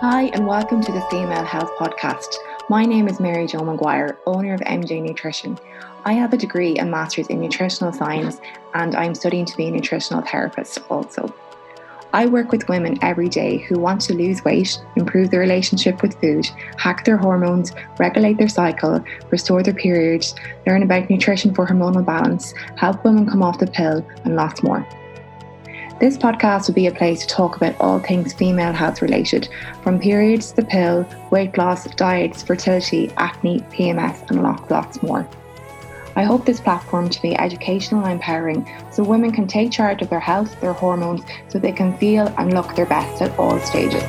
Hi, and welcome to the Female Health Podcast. My name is Mary Jo McGuire, owner of MJ Nutrition. I have a degree and master's in nutritional science, and I'm studying to be a nutritional therapist also. I work with women every day who want to lose weight, improve their relationship with food, hack their hormones, regulate their cycle, restore their periods, learn about nutrition for hormonal balance, help women come off the pill, and lots more. This podcast will be a place to talk about all things female health related, from periods, the pill, weight loss, diets, fertility, acne, PMS, and lots, lots more. I hope this platform to be educational and empowering so women can take charge of their health, their hormones, so they can feel and look their best at all stages.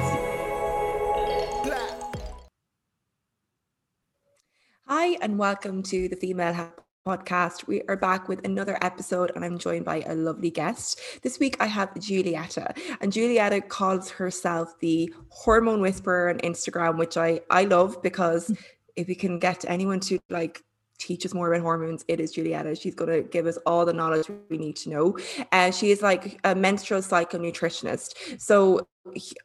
Hi, and welcome to the Female Health podcast. We are back with another episode, and I'm joined by a lovely guest. This week I have Giulietta, and Giulietta calls herself the hormone whisperer on Instagram, which I I love because hmm. if we can get anyone to like teach us more about hormones, it is Giulietta. She's going to give us all the knowledge we need to know. And uh, she is like a menstrual cycle nutritionist. So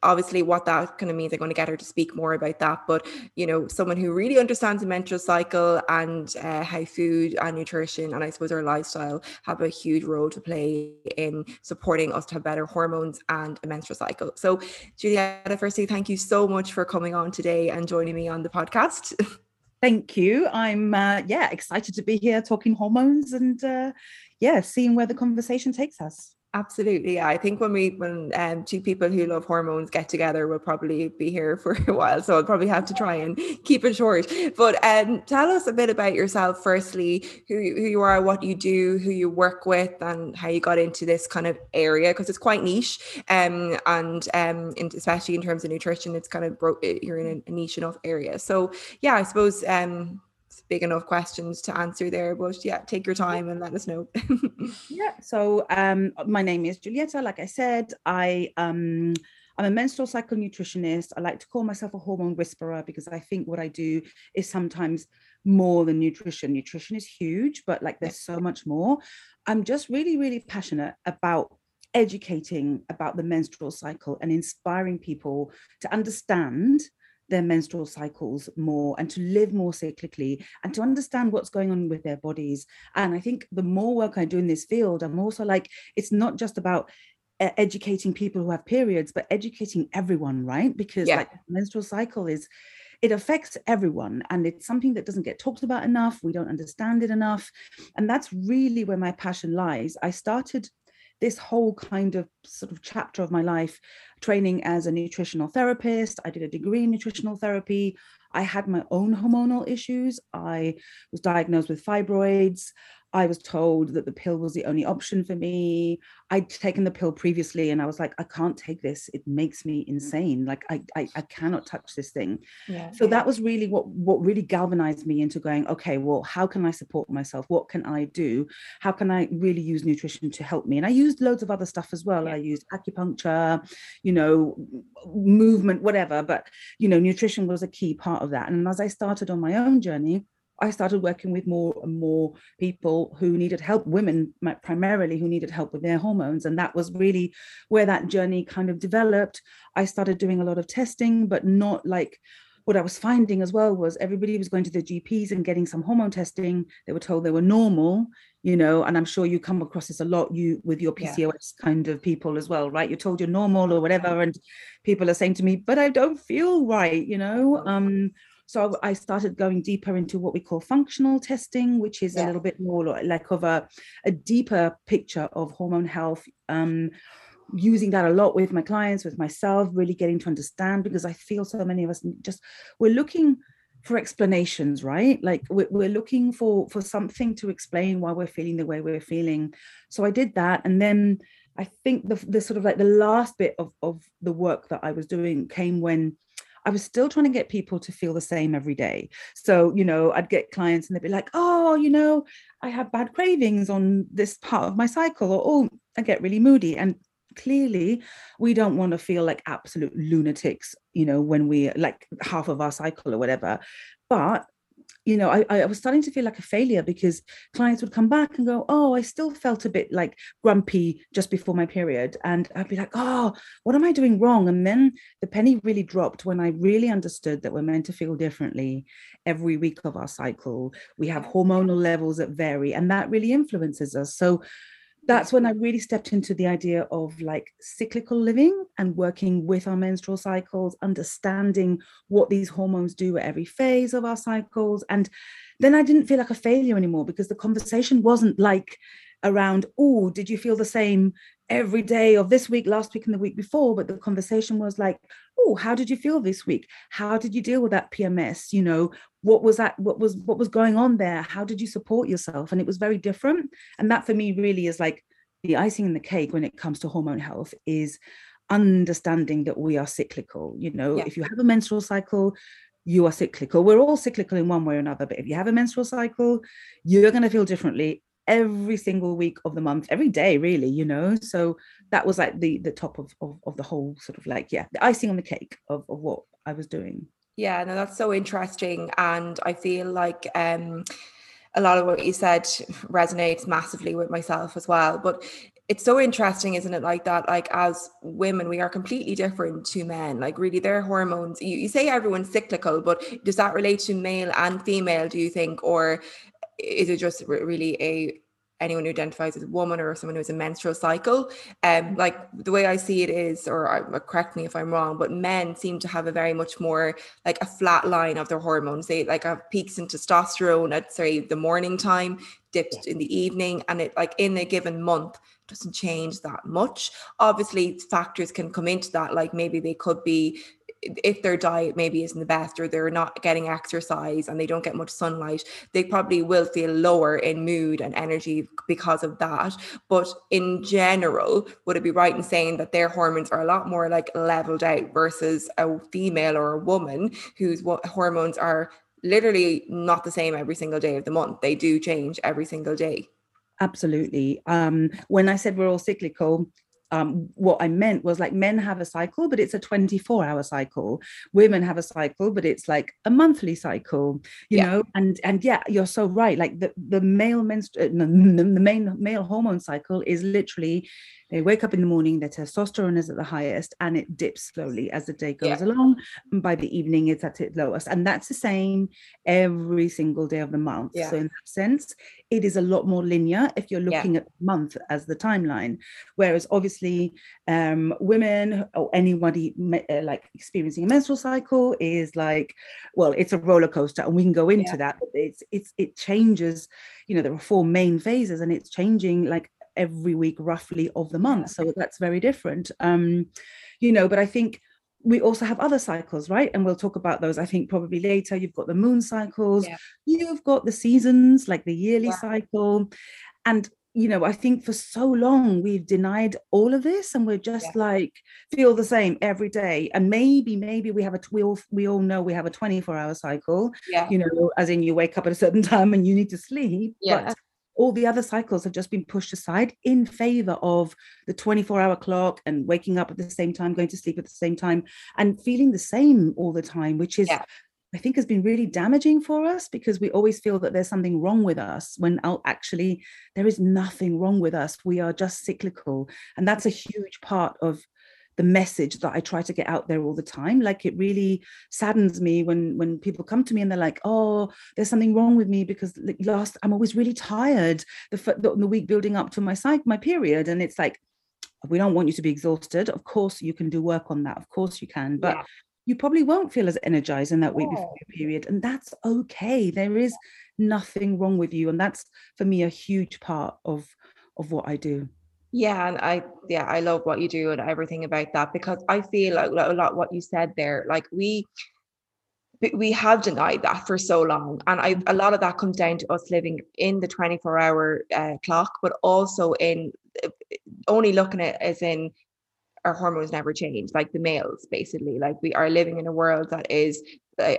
obviously what that kind of means i'm going to get her to speak more about that but you know someone who really understands the menstrual cycle and uh, how food and nutrition and i suppose our lifestyle have a huge role to play in supporting us to have better hormones and a menstrual cycle so giulietta firstly thank you so much for coming on today and joining me on the podcast Thank you. I'm uh, yeah excited to be here talking hormones and uh, yeah, seeing where the conversation takes us. Absolutely. Yeah. I think when we when um two people who love hormones get together, we'll probably be here for a while. So I'll probably have to try and keep it short. But um tell us a bit about yourself firstly, who who you are, what you do, who you work with, and how you got into this kind of area because it's quite niche. Um and um in, especially in terms of nutrition, it's kind of bro- you're in a niche enough area. So yeah, I suppose um big enough questions to answer there but yeah take your time and let us know yeah so um my name is giulietta like i said i um I'm a menstrual cycle nutritionist. I like to call myself a hormone whisperer because I think what I do is sometimes more than nutrition. Nutrition is huge, but like there's so much more. I'm just really, really passionate about educating about the menstrual cycle and inspiring people to understand their menstrual cycles more and to live more cyclically and to understand what's going on with their bodies. And I think the more work I do in this field, I'm also like, it's not just about educating people who have periods, but educating everyone, right? Because yeah. like menstrual cycle is it affects everyone and it's something that doesn't get talked about enough we don't understand it enough and that's really where my passion lies i started this whole kind of sort of chapter of my life training as a nutritional therapist. I did a degree in nutritional therapy. I had my own hormonal issues. I was diagnosed with fibroids. I was told that the pill was the only option for me. I'd taken the pill previously and I was like, I can't take this. It makes me insane. Like I I, I cannot touch this thing. Yeah, so that was really what what really galvanized me into going, okay, well, how can I support myself? What can I do? How can I really use nutrition to help me? And I used loads of other stuff as well. Yeah. I used acupuncture, you know, movement, whatever. But you know, nutrition was a key part of that. And as I started on my own journey, I started working with more and more people who needed help, women primarily who needed help with their hormones. And that was really where that journey kind of developed. I started doing a lot of testing, but not like what I was finding as well was everybody was going to the GPs and getting some hormone testing. They were told they were normal, you know, and I'm sure you come across this a lot you with your PCOS yeah. kind of people as well, right? You're told you're normal or whatever, and people are saying to me, but I don't feel right, you know. Um, so I started going deeper into what we call functional testing, which is yeah. a little bit more like of a, a deeper picture of hormone health. Um, using that a lot with my clients, with myself, really getting to understand because I feel so many of us just we're looking for explanations right like we're, looking for for something to explain why we're feeling the way we're feeling so i did that and then i think the, the sort of like the last bit of of the work that i was doing came when I was still trying to get people to feel the same every day. So, you know, I'd get clients and they'd be like, oh, you know, I have bad cravings on this part of my cycle, or oh, I get really moody. And clearly, we don't want to feel like absolute lunatics, you know, when we like half of our cycle or whatever. But you know, I, I was starting to feel like a failure because clients would come back and go, Oh, I still felt a bit like grumpy just before my period. And I'd be like, Oh, what am I doing wrong? And then the penny really dropped when I really understood that we're meant to feel differently every week of our cycle. We have hormonal levels that vary, and that really influences us. So that's when I really stepped into the idea of like cyclical living and working with our menstrual cycles, understanding what these hormones do at every phase of our cycles. And then I didn't feel like a failure anymore because the conversation wasn't like around, oh, did you feel the same every day of this week, last week, and the week before? But the conversation was like, oh, how did you feel this week? How did you deal with that PMS? You know, what was that? What was what was going on there? How did you support yourself? And it was very different. And that for me really is like the icing in the cake when it comes to hormone health is understanding that we are cyclical. You know, yeah. if you have a menstrual cycle, you are cyclical. We're all cyclical in one way or another, but if you have a menstrual cycle, you're going to feel differently every single week of the month every day really you know so that was like the the top of, of, of the whole sort of like yeah the icing on the cake of, of what i was doing yeah no that's so interesting and i feel like um a lot of what you said resonates massively with myself as well but it's so interesting isn't it like that like as women we are completely different to men like really their hormones you, you say everyone's cyclical but does that relate to male and female do you think or is it just really a anyone who identifies as a woman or someone who has a menstrual cycle. Um, like the way I see it is, or uh, correct me if I'm wrong, but men seem to have a very much more like a flat line of their hormones. They like have peaks in testosterone at say the morning time, dipped in the evening, and it like in a given month doesn't change that much. Obviously, factors can come into that, like maybe they could be if their diet maybe isn't the best or they're not getting exercise and they don't get much sunlight, they probably will feel lower in mood and energy because of that. But in general, would it be right in saying that their hormones are a lot more like leveled out versus a female or a woman whose hormones are literally not the same every single day of the month? They do change every single day. Absolutely. Um, when I said we're all cyclical, um, what I meant was like men have a cycle, but it's a 24 hour cycle. Women have a cycle, but it's like a monthly cycle, you yeah. know? And and yeah, you're so right. Like the, the male menstru- uh, the, the main male hormone cycle is literally they wake up in the morning, their testosterone is at the highest and it dips slowly as the day goes yeah. along. And by the evening, it's at its lowest. And that's the same every single day of the month. Yeah. So, in that sense, it is a lot more linear if you're looking yeah. at the month as the timeline. Whereas, obviously, um, women or anybody uh, like experiencing a menstrual cycle is like, well, it's a roller coaster, and we can go into that. But it's it's it changes. You know, there are four main phases, and it's changing like every week roughly of the month so that's very different um you know but i think we also have other cycles right and we'll talk about those i think probably later you've got the moon cycles yeah. you've got the seasons like the yearly yeah. cycle and you know i think for so long we've denied all of this and we're just yeah. like feel the same every day and maybe maybe we have a we all we all know we have a 24 hour cycle yeah. you know as in you wake up at a certain time and you need to sleep yeah. but all the other cycles have just been pushed aside in favor of the 24 hour clock and waking up at the same time, going to sleep at the same time, and feeling the same all the time, which is. Yeah. I think has been really damaging for us because we always feel that there's something wrong with us when oh, actually there is nothing wrong with us. We are just cyclical. And that's a huge part of the message that I try to get out there all the time. Like it really saddens me when when people come to me and they're like, "Oh, there's something wrong with me because last I'm always really tired the the, the week building up to my psych my period," and it's like we don't want you to be exhausted. Of course, you can do work on that. Of course, you can, but. Yeah. You probably won't feel as energized in that week before your period, and that's okay. There is nothing wrong with you, and that's for me a huge part of of what I do. Yeah, and I yeah, I love what you do and everything about that because I feel like a lot what you said there, like we we have denied that for so long and I, a lot of that comes down to us living in the 24 hour uh, clock but also in uh, only looking at as in our hormones never change like the males basically like we are living in a world that is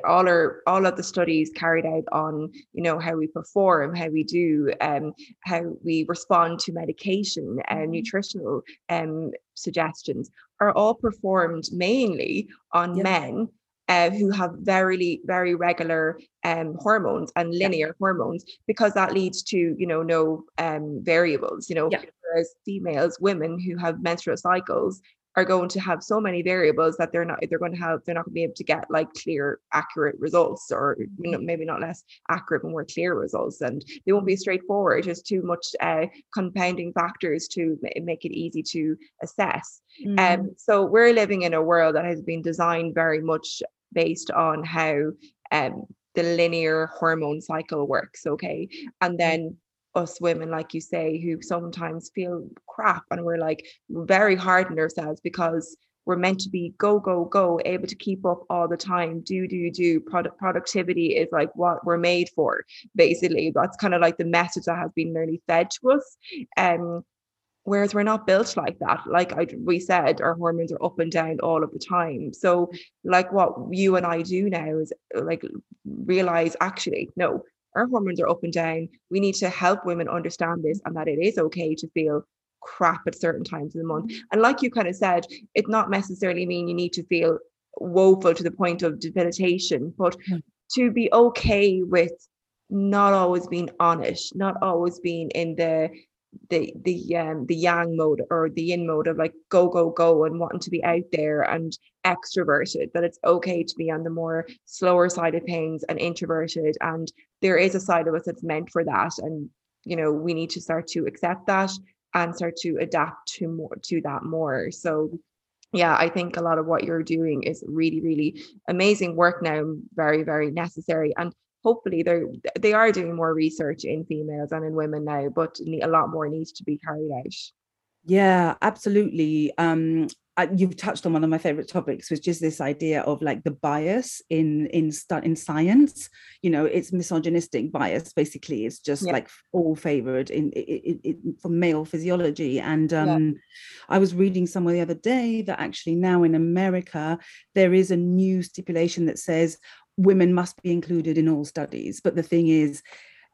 all our all of the studies carried out on you know how we perform how we do um how we respond to medication and mm-hmm. nutritional um suggestions are all performed mainly on men uh, who have very very regular um, hormones and linear yeah. hormones because that leads to you know no um, variables you know yeah. whereas females women who have menstrual cycles are going to have so many variables that they're not they're going to have they're not going to be able to get like clear accurate results or you know maybe not less accurate but more clear results and they won't be straightforward there's too much uh, compounding factors to make it easy to assess mm. um so we're living in a world that has been designed very much based on how um the linear hormone cycle works okay and mm. then us women, like you say, who sometimes feel crap and we're like very hard on ourselves because we're meant to be go, go, go, able to keep up all the time, do, do, do. Product productivity is like what we're made for, basically. That's kind of like the message that has been nearly fed to us. Um, whereas we're not built like that like I, we said our hormones are up and down all of the time so like what you and i do now is like realize actually no our hormones are up and down. We need to help women understand this and that it is okay to feel crap at certain times of the month. And like you kind of said, it not necessarily mean you need to feel woeful to the point of debilitation, but mm. to be okay with not always being honest, not always being in the the the um the yang mode or the yin mode of like go go go and wanting to be out there and extroverted that it's okay to be on the more slower side of things and introverted and there is a side of us that's meant for that and you know we need to start to accept that and start to adapt to more to that more. So yeah i think a lot of what you're doing is really really amazing work now very very necessary and hopefully they're they are doing more research in females and in women now but a lot more needs to be carried out. Yeah absolutely. Um you've touched on one of my favorite topics which is this idea of like the bias in in in science. You know it's misogynistic bias basically. It's just yeah. like all favored in, in, in, for male physiology. And um, yeah. i was reading somewhere the other day that actually now in america there is a new stipulation that says women must be included in all studies. But the thing is,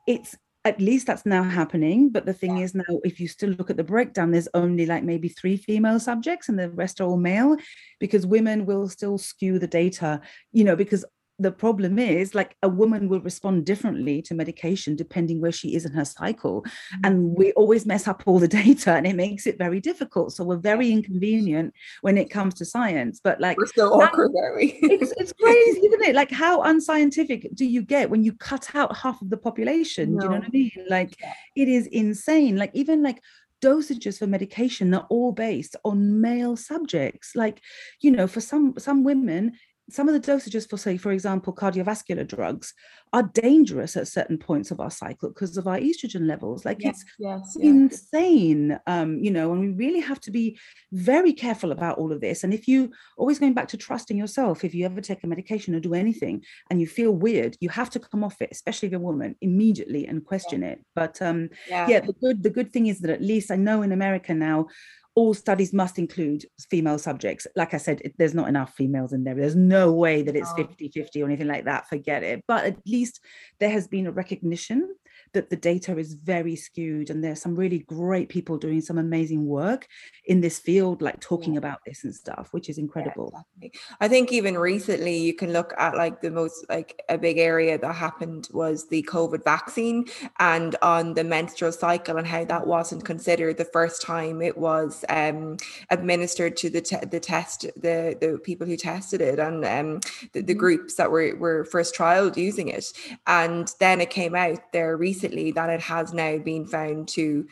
it's at least that's now happening. But the thing yeah. is now, if you still look at the breakdown, there's only like maybe three female subjects and the rest are all male because women will still skew the data, you know, because the problem is like a woman will respond differently to medication depending where she is in her cycle. Mm-hmm. and we always mess up all the data and it makes it very difficult. So we're very inconvenient when it comes to science. But like we're so awkward we? It's, it's crazy isn't it? Like how unscientific do you get when you cut out half of the population? No. do you know what i mean? Like it is insane. Like even like dosages for medication are all based on male subjects. Like you know for some some women some of the dosages for say for example cardiovascular drugs are dangerous at certain points of our cycle because of our estrogen levels like yes, it's yes, insane um you know and we really have to be very careful about all of this and if you always going back to trusting yourself if you ever take a medication or do anything and you feel weird you have to come off it especially if you're a woman immediately and question yeah. it but um yeah. yeah the good the good thing is that at least i know in america now all studies must include female subjects. Like I said, it, there's not enough females in there. There's no way that it's 50 50 or anything like that. Forget it. But at least there has been a recognition that the data is very skewed and there's some really great people doing some amazing work in this field like talking yeah. about this and stuff which is incredible yeah, i think even recently you can look at like the most like a big area that happened was the covid vaccine and on the menstrual cycle and how that wasn't considered the first time it was um, administered to the te- the test the the people who tested it and um, the, the mm-hmm. groups that were were first trialed using it and then it came out there recently recently that it has now been found to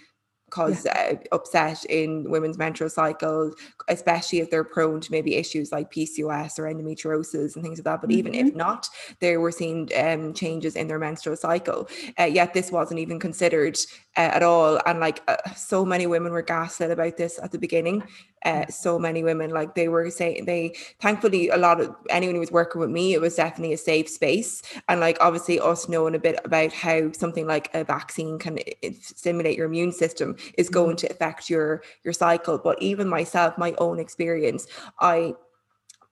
cause yeah. uh, upset in women's menstrual cycles, especially if they're prone to maybe issues like PCOS or endometriosis and things like that. But mm-hmm. even if mm-hmm. not, they were seeing um, changes in their menstrual cycle. Uh, yet this wasn't even considered uh, at all. And like uh, so many women were gaslit about this at the beginning. Uh, so many women, like they were saying, they thankfully a lot of anyone who was working with me, it was definitely a safe space. And like obviously us knowing a bit about how something like a vaccine can stimulate your immune system is going mm-hmm. to affect your your cycle but even myself my own experience i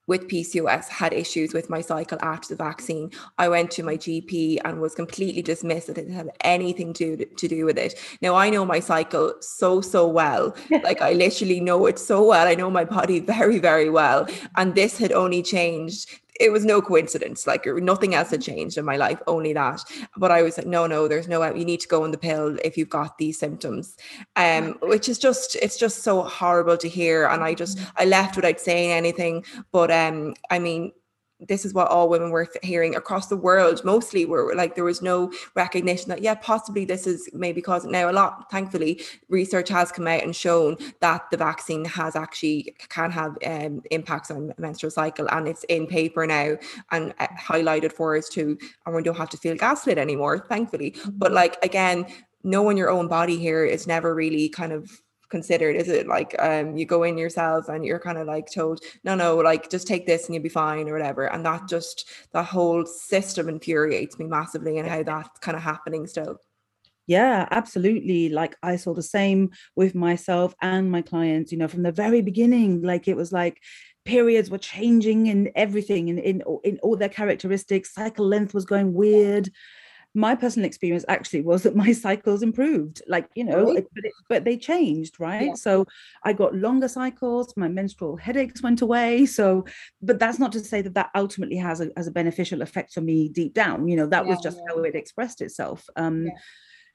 with PCOS had issues with my cycle after the vaccine. I went to my GP and was completely dismissed that it had anything to, to do with it. Now I know my cycle so, so well. like I literally know it so well. I know my body very, very well. And this had only changed it was no coincidence. Like nothing else had changed in my life, only that. But I was like, no, no, there's no. You need to go on the pill if you've got these symptoms, um, which is just it's just so horrible to hear. And I just I left without saying anything. But um, I mean, this is what all women were hearing across the world mostly were like there was no recognition that yeah possibly this is maybe causing now a lot thankfully research has come out and shown that the vaccine has actually can have um, impacts on menstrual cycle and it's in paper now and uh, highlighted for us too and we don't have to feel gaslit anymore thankfully but mm-hmm. like again knowing your own body here is never really kind of considered is it like um you go in yourself and you're kind of like told no no like just take this and you'll be fine or whatever and that just that whole system infuriates me massively and how that's kind of happening still. Yeah absolutely like i saw the same with myself and my clients you know from the very beginning like it was like periods were changing and everything in in, in all their characteristics cycle length was going weird my personal experience actually was that my cycles improved like you know really? but, it, but they changed right yeah. so i got longer cycles my menstrual headaches went away so but that's not to say that that ultimately has a, has a beneficial effect on me deep down you know that yeah, was just yeah. how it expressed itself um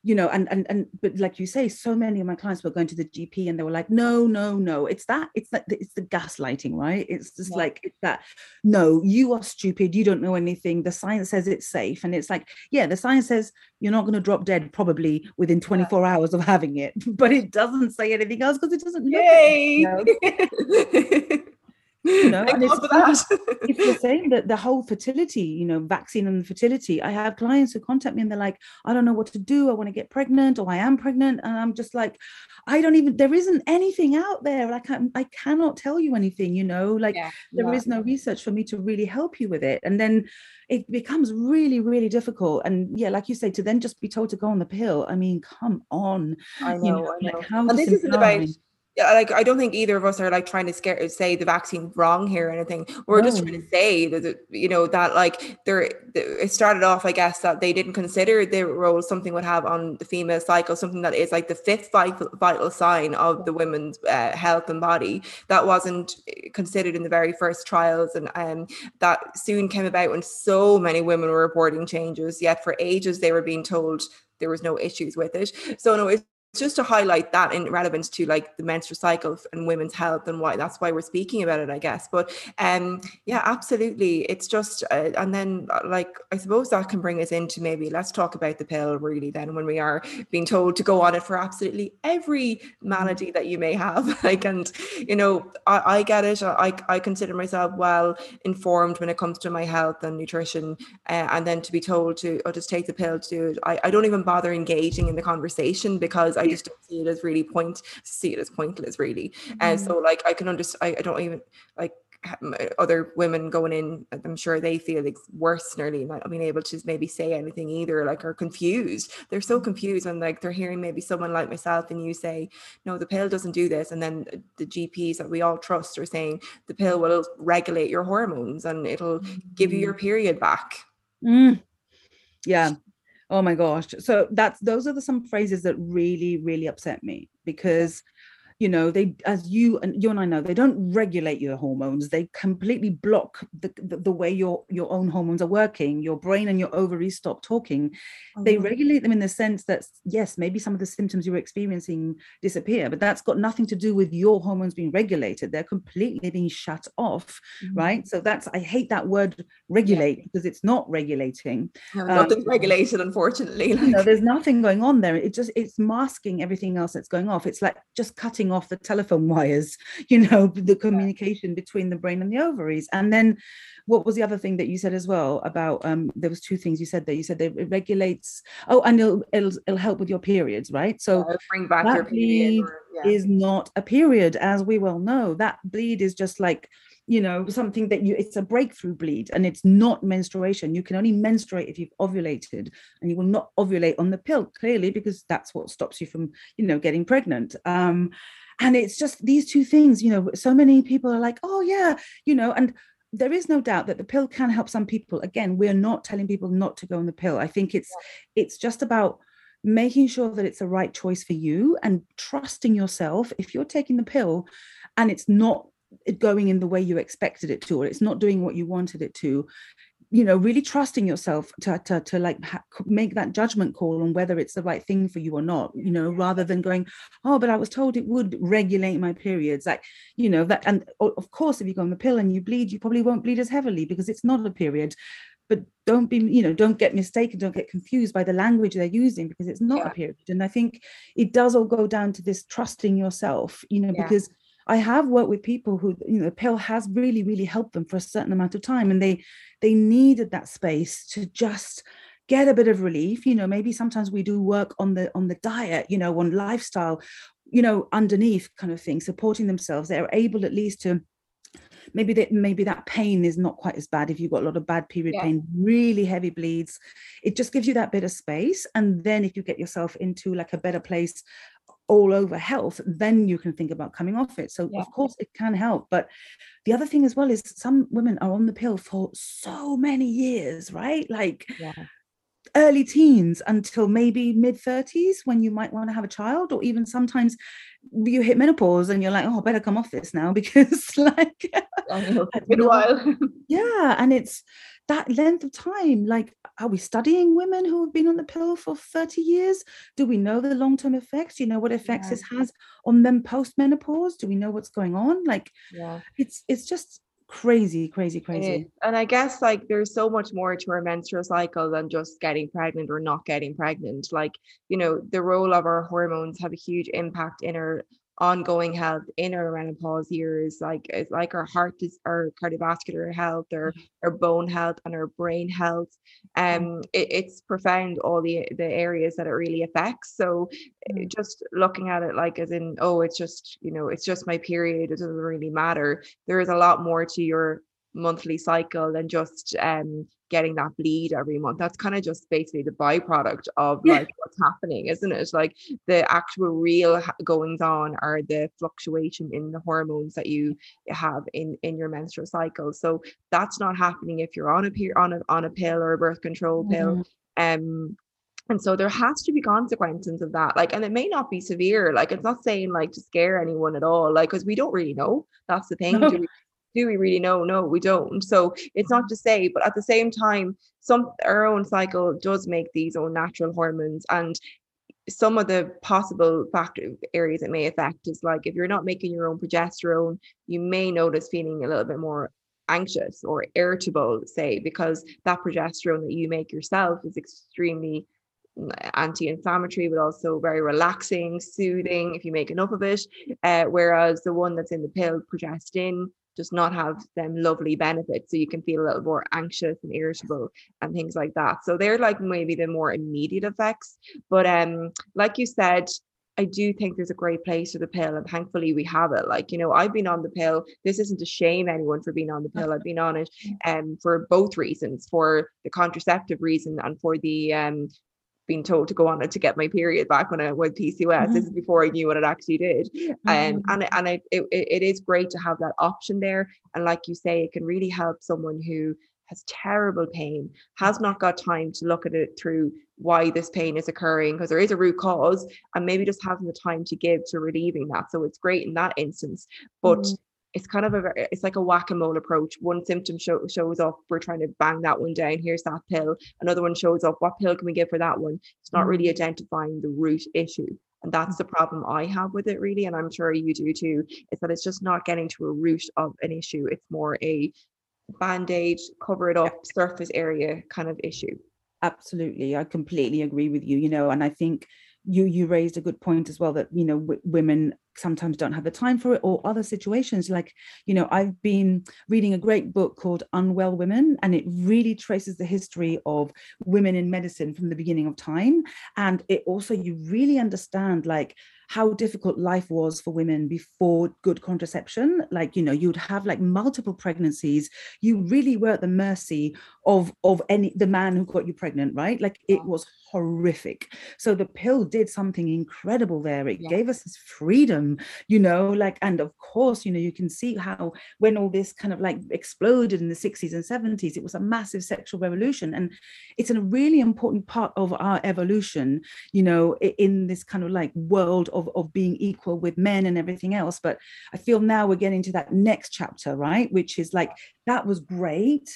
you know and and and but like you say so many of my clients were going to the gp and they were like no no no it's that it's that it's the gaslighting right it's just yeah. like it's that no you are stupid you don't know anything the science says it's safe and it's like yeah the science says you're not going to drop dead probably within 24 yeah. hours of having it but it doesn't say anything else because it doesn't Yay! It, you know? you know and it's, it's the same that the whole fertility you know vaccine and fertility. I have clients who contact me and they're like i don't know what to do. I want to get pregnant or i am pregnant. And i'm just like i don't even there isn't anything out there. Like i, I cannot tell you anything you know? Like yeah, there yeah. is no research for me to really help you with it. And then it becomes really really difficult. And yeah like you say to then just be told to go on the pill i mean come on i know, you know, I know. Like how and this isn't about yeah, like I don't think either of us are like trying to scare say the vaccine wrong here or anything. We're no. just trying to say that you know that like there it started off, I guess, that they didn't consider the role something would have on the female cycle, something that is like the fifth vital, vital sign of the women's uh, health and body. That wasn't considered in the very first trials, and um, that soon came about when so many women were reporting changes. Yet for ages they were being told there was no issues with it. So no, it's just to highlight that in relevance to like the menstrual cycle and women's health and why that's why we're speaking about it i guess. But um yeah absolutely. It's just uh, and then uh, like i suppose that can bring us into maybe let's talk about the pill really then when we are being told to go on it for absolutely every malady that you may have. Like and you know i, I get it. I, I consider myself well informed when it comes to my health and nutrition uh, and then to be told to oh, just take the pill to do it. I, I don't even bother engaging in the conversation because I just don't see it as really point see it as pointless really. And mm. so like I can understand I, I don't even like other women going in, I'm sure they feel like worse nearly not being able to maybe say anything either, like are confused. They're so mm. confused when like they're hearing maybe someone like myself and you say, no, the pill doesn't do this. And then the GPs that we all trust are saying the pill will regulate your hormones and it'll give you your mm. period back. Mm. Yeah. Oh my gosh. So that's those are the some phrases that really, really upset me because you know they as you and you and i know they don't regulate your hormones they completely block the, the, the, way your your own hormones are working your brain and your ovaries stop talking oh. they regulate them in the sense that yes maybe some of the symptoms you're experiencing disappear but that's got nothing to do with your hormones being regulated they're completely being shut off mm-hmm. right so that's i hate that word regulate yeah. because it's not regulating no, nothing's um, regulated unfortunately like. no there's nothing going on there it just it's masking everything else that's going off it's like just cutting off the telephone wires, you know, the communication between the brain and the ovaries. And then what was the other thing that you said as well about um there was two things you said that you said that it regulates oh and it'll it'll, it'll help with your periods right? So yeah, bring back your bleed or, yeah. is not a period as we well know. That bleed is just like you know something that you it's a breakthrough bleed and it's not menstruation. You can only menstruate if you've ovulated and you will not ovulate on the pill clearly because that's what stops you from you know getting pregnant. Um and it's just these two things you know so many people are like oh yeah you know and there is no doubt that the pill can help some people. Again we're not telling people not to go on the pill. I think it's yeah. it's just about making sure that it's the right choice for you and trusting yourself. If you're taking the pill and it's not going in the way you expected it to or it's not doing what you wanted it to you know really trusting yourself to, to, to like ha- make that judgment call on whether it's the right thing for you or not you know rather than going oh but i was told it would regulate my periods like you know that and of course if you go on the pill and you bleed you probably won't bleed as heavily because it's not a period but don't be you know don't get mistaken don't get confused by the language they're using because it's not yeah. a period and i think it does all go down to this trusting yourself you know yeah. because I have worked with people who, you know, the pill has really, really helped them for a certain amount of time, and they they needed that space to just get a bit of relief. You know, maybe sometimes we do work on the on the diet, you know, on lifestyle, you know, underneath kind of thing, supporting themselves. They're able at least to maybe that maybe that pain is not quite as bad if you've got a lot of bad period yeah. pain really heavy bleeds it just gives you that bit of space and then if you get yourself into like a better place all over health, then you can think about coming off it. So, yeah. of course, it can help. But the other thing as well is some women are on the pill for so many years, right? Like yeah. Early teens until maybe mid 30s when you might want to have a child, or even sometimes you hit menopause and you're like, oh, I better come off this now because, like, it's been a while. yeah. And it's, that length of time like are we studying women who have been on the pill for 30 years do we know the long-term effects you know what effects yeah. this has on them post-menopause do we know what's going on like yeah it's it's just crazy crazy crazy. and i guess like there's so much more to our menstrual cycle than just getting pregnant or not getting pregnant. Like you know the role of our hormones have a huge impact in our ongoing health in our menopause years like it's like our heart is our cardiovascular health our, mm-hmm. our bone health and our brain health mm-hmm. um it, it's profound all the the areas that it really affects so mm. just looking at it like as in oh it's just you know it's just my period it doesn't really matter there is a lot more to your monthly cycle than just um getting that bleed every month. That's kind of just basically the byproduct of like what's happening, isn't it? Like the actual real goings on are the fluctuation in the hormones that you have in in your menstrual cycle. So that's not happening if you're on a on a on a pill or a birth control pill. Mm-hmm. Um and so there has to be consequences of that. Like, and it may not be severe. Like, it's not saying like to scare anyone at all. Like, because we don't really know. That's the thing. No. Do we do we really know? No, we don't. So it's not to say, but at the same time, some our own cycle does make these own natural hormones and some of the possible factor areas it may affect is like if you're not making your own progesterone, you may notice feeling a little bit more anxious or irritable, say, because that progesterone that you make yourself is extremely mm, anti-inflammatory but also very relaxing soothing if you make enough of it uh, whereas the one that's in the pill progestin does not have them lovely benefits. So you can feel a little more anxious and irritable and things like that. So they're like maybe the more immediate effects. But um, like you said, I do think there's a great place for the pill, and thankfully we have it. Like, you know, I've been on the pill. This isn't to shame anyone for being on the pill. I've been on it um for both reasons, for the contraceptive reason and for the um being told to go on it to get my period back when I went PCOS. Mm-hmm. This is before I knew what it actually did. Mm-hmm. Um, and and it, it, it is great to have that option there. And like you say, it can really help someone who has terrible pain, has not got time to look at it through why this pain is occurring, because there is a root cause, and maybe just having the time to give to relieving that. So it's great in that instance. But mm-hmm it's kind of a it's like a whack-a-mole approach. One symptom show, shows up we're trying to bang that one down here's that pill. Another one shows up what pill can we give for that one? It's not really mm. identifying the root issue and that's the problem i have with it really and i'm sure you do too is that it's just not getting to a root of an issue. It's more a band-aid cover it up surface area kind of issue. Absolutely i completely agree with you you know and i think you you raised a good point as well that you know w- women sometimes don't have the time for it or other situations. Like you know i've been reading a great book called unwell women and it really traces the history of women in medicine from the beginning of time. And it also you really understand like how difficult life was for women before good contraception. Like you know you'd have like multiple pregnancies. You really were at the mercy of of any the man who got you pregnant right? Like it was horrific. So the pill did something incredible there. It yeah. gave us this freedom them you know like and of course you know you can see how when all this kind of like exploded in the 60s and 70s it was a massive sexual revolution. And it's a really important part of our evolution you know in this kind of like world of, of being equal with men and everything else. But i feel now we're getting to that next chapter right? Which is like that was great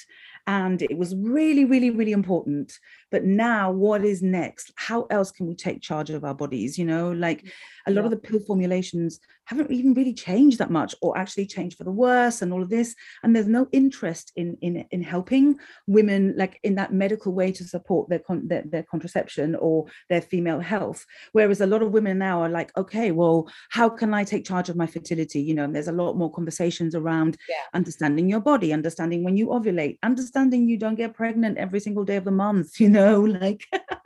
and it was really really really important but now what is next how else can we take charge of our bodies you know like mm, a lot yeah. of the pill formulations haven't even really changed that much or actually changed for the worse and all of this and there's no interest in in in helping women like in that medical way to support their con- their, their contraception or their female health whereas a lot of women now are like okay well how can i take charge of my fertility you know and there's a lot more conversations around yeah. understanding your body understanding when you ovulate understanding you don't get pregnant every single day of the month you know like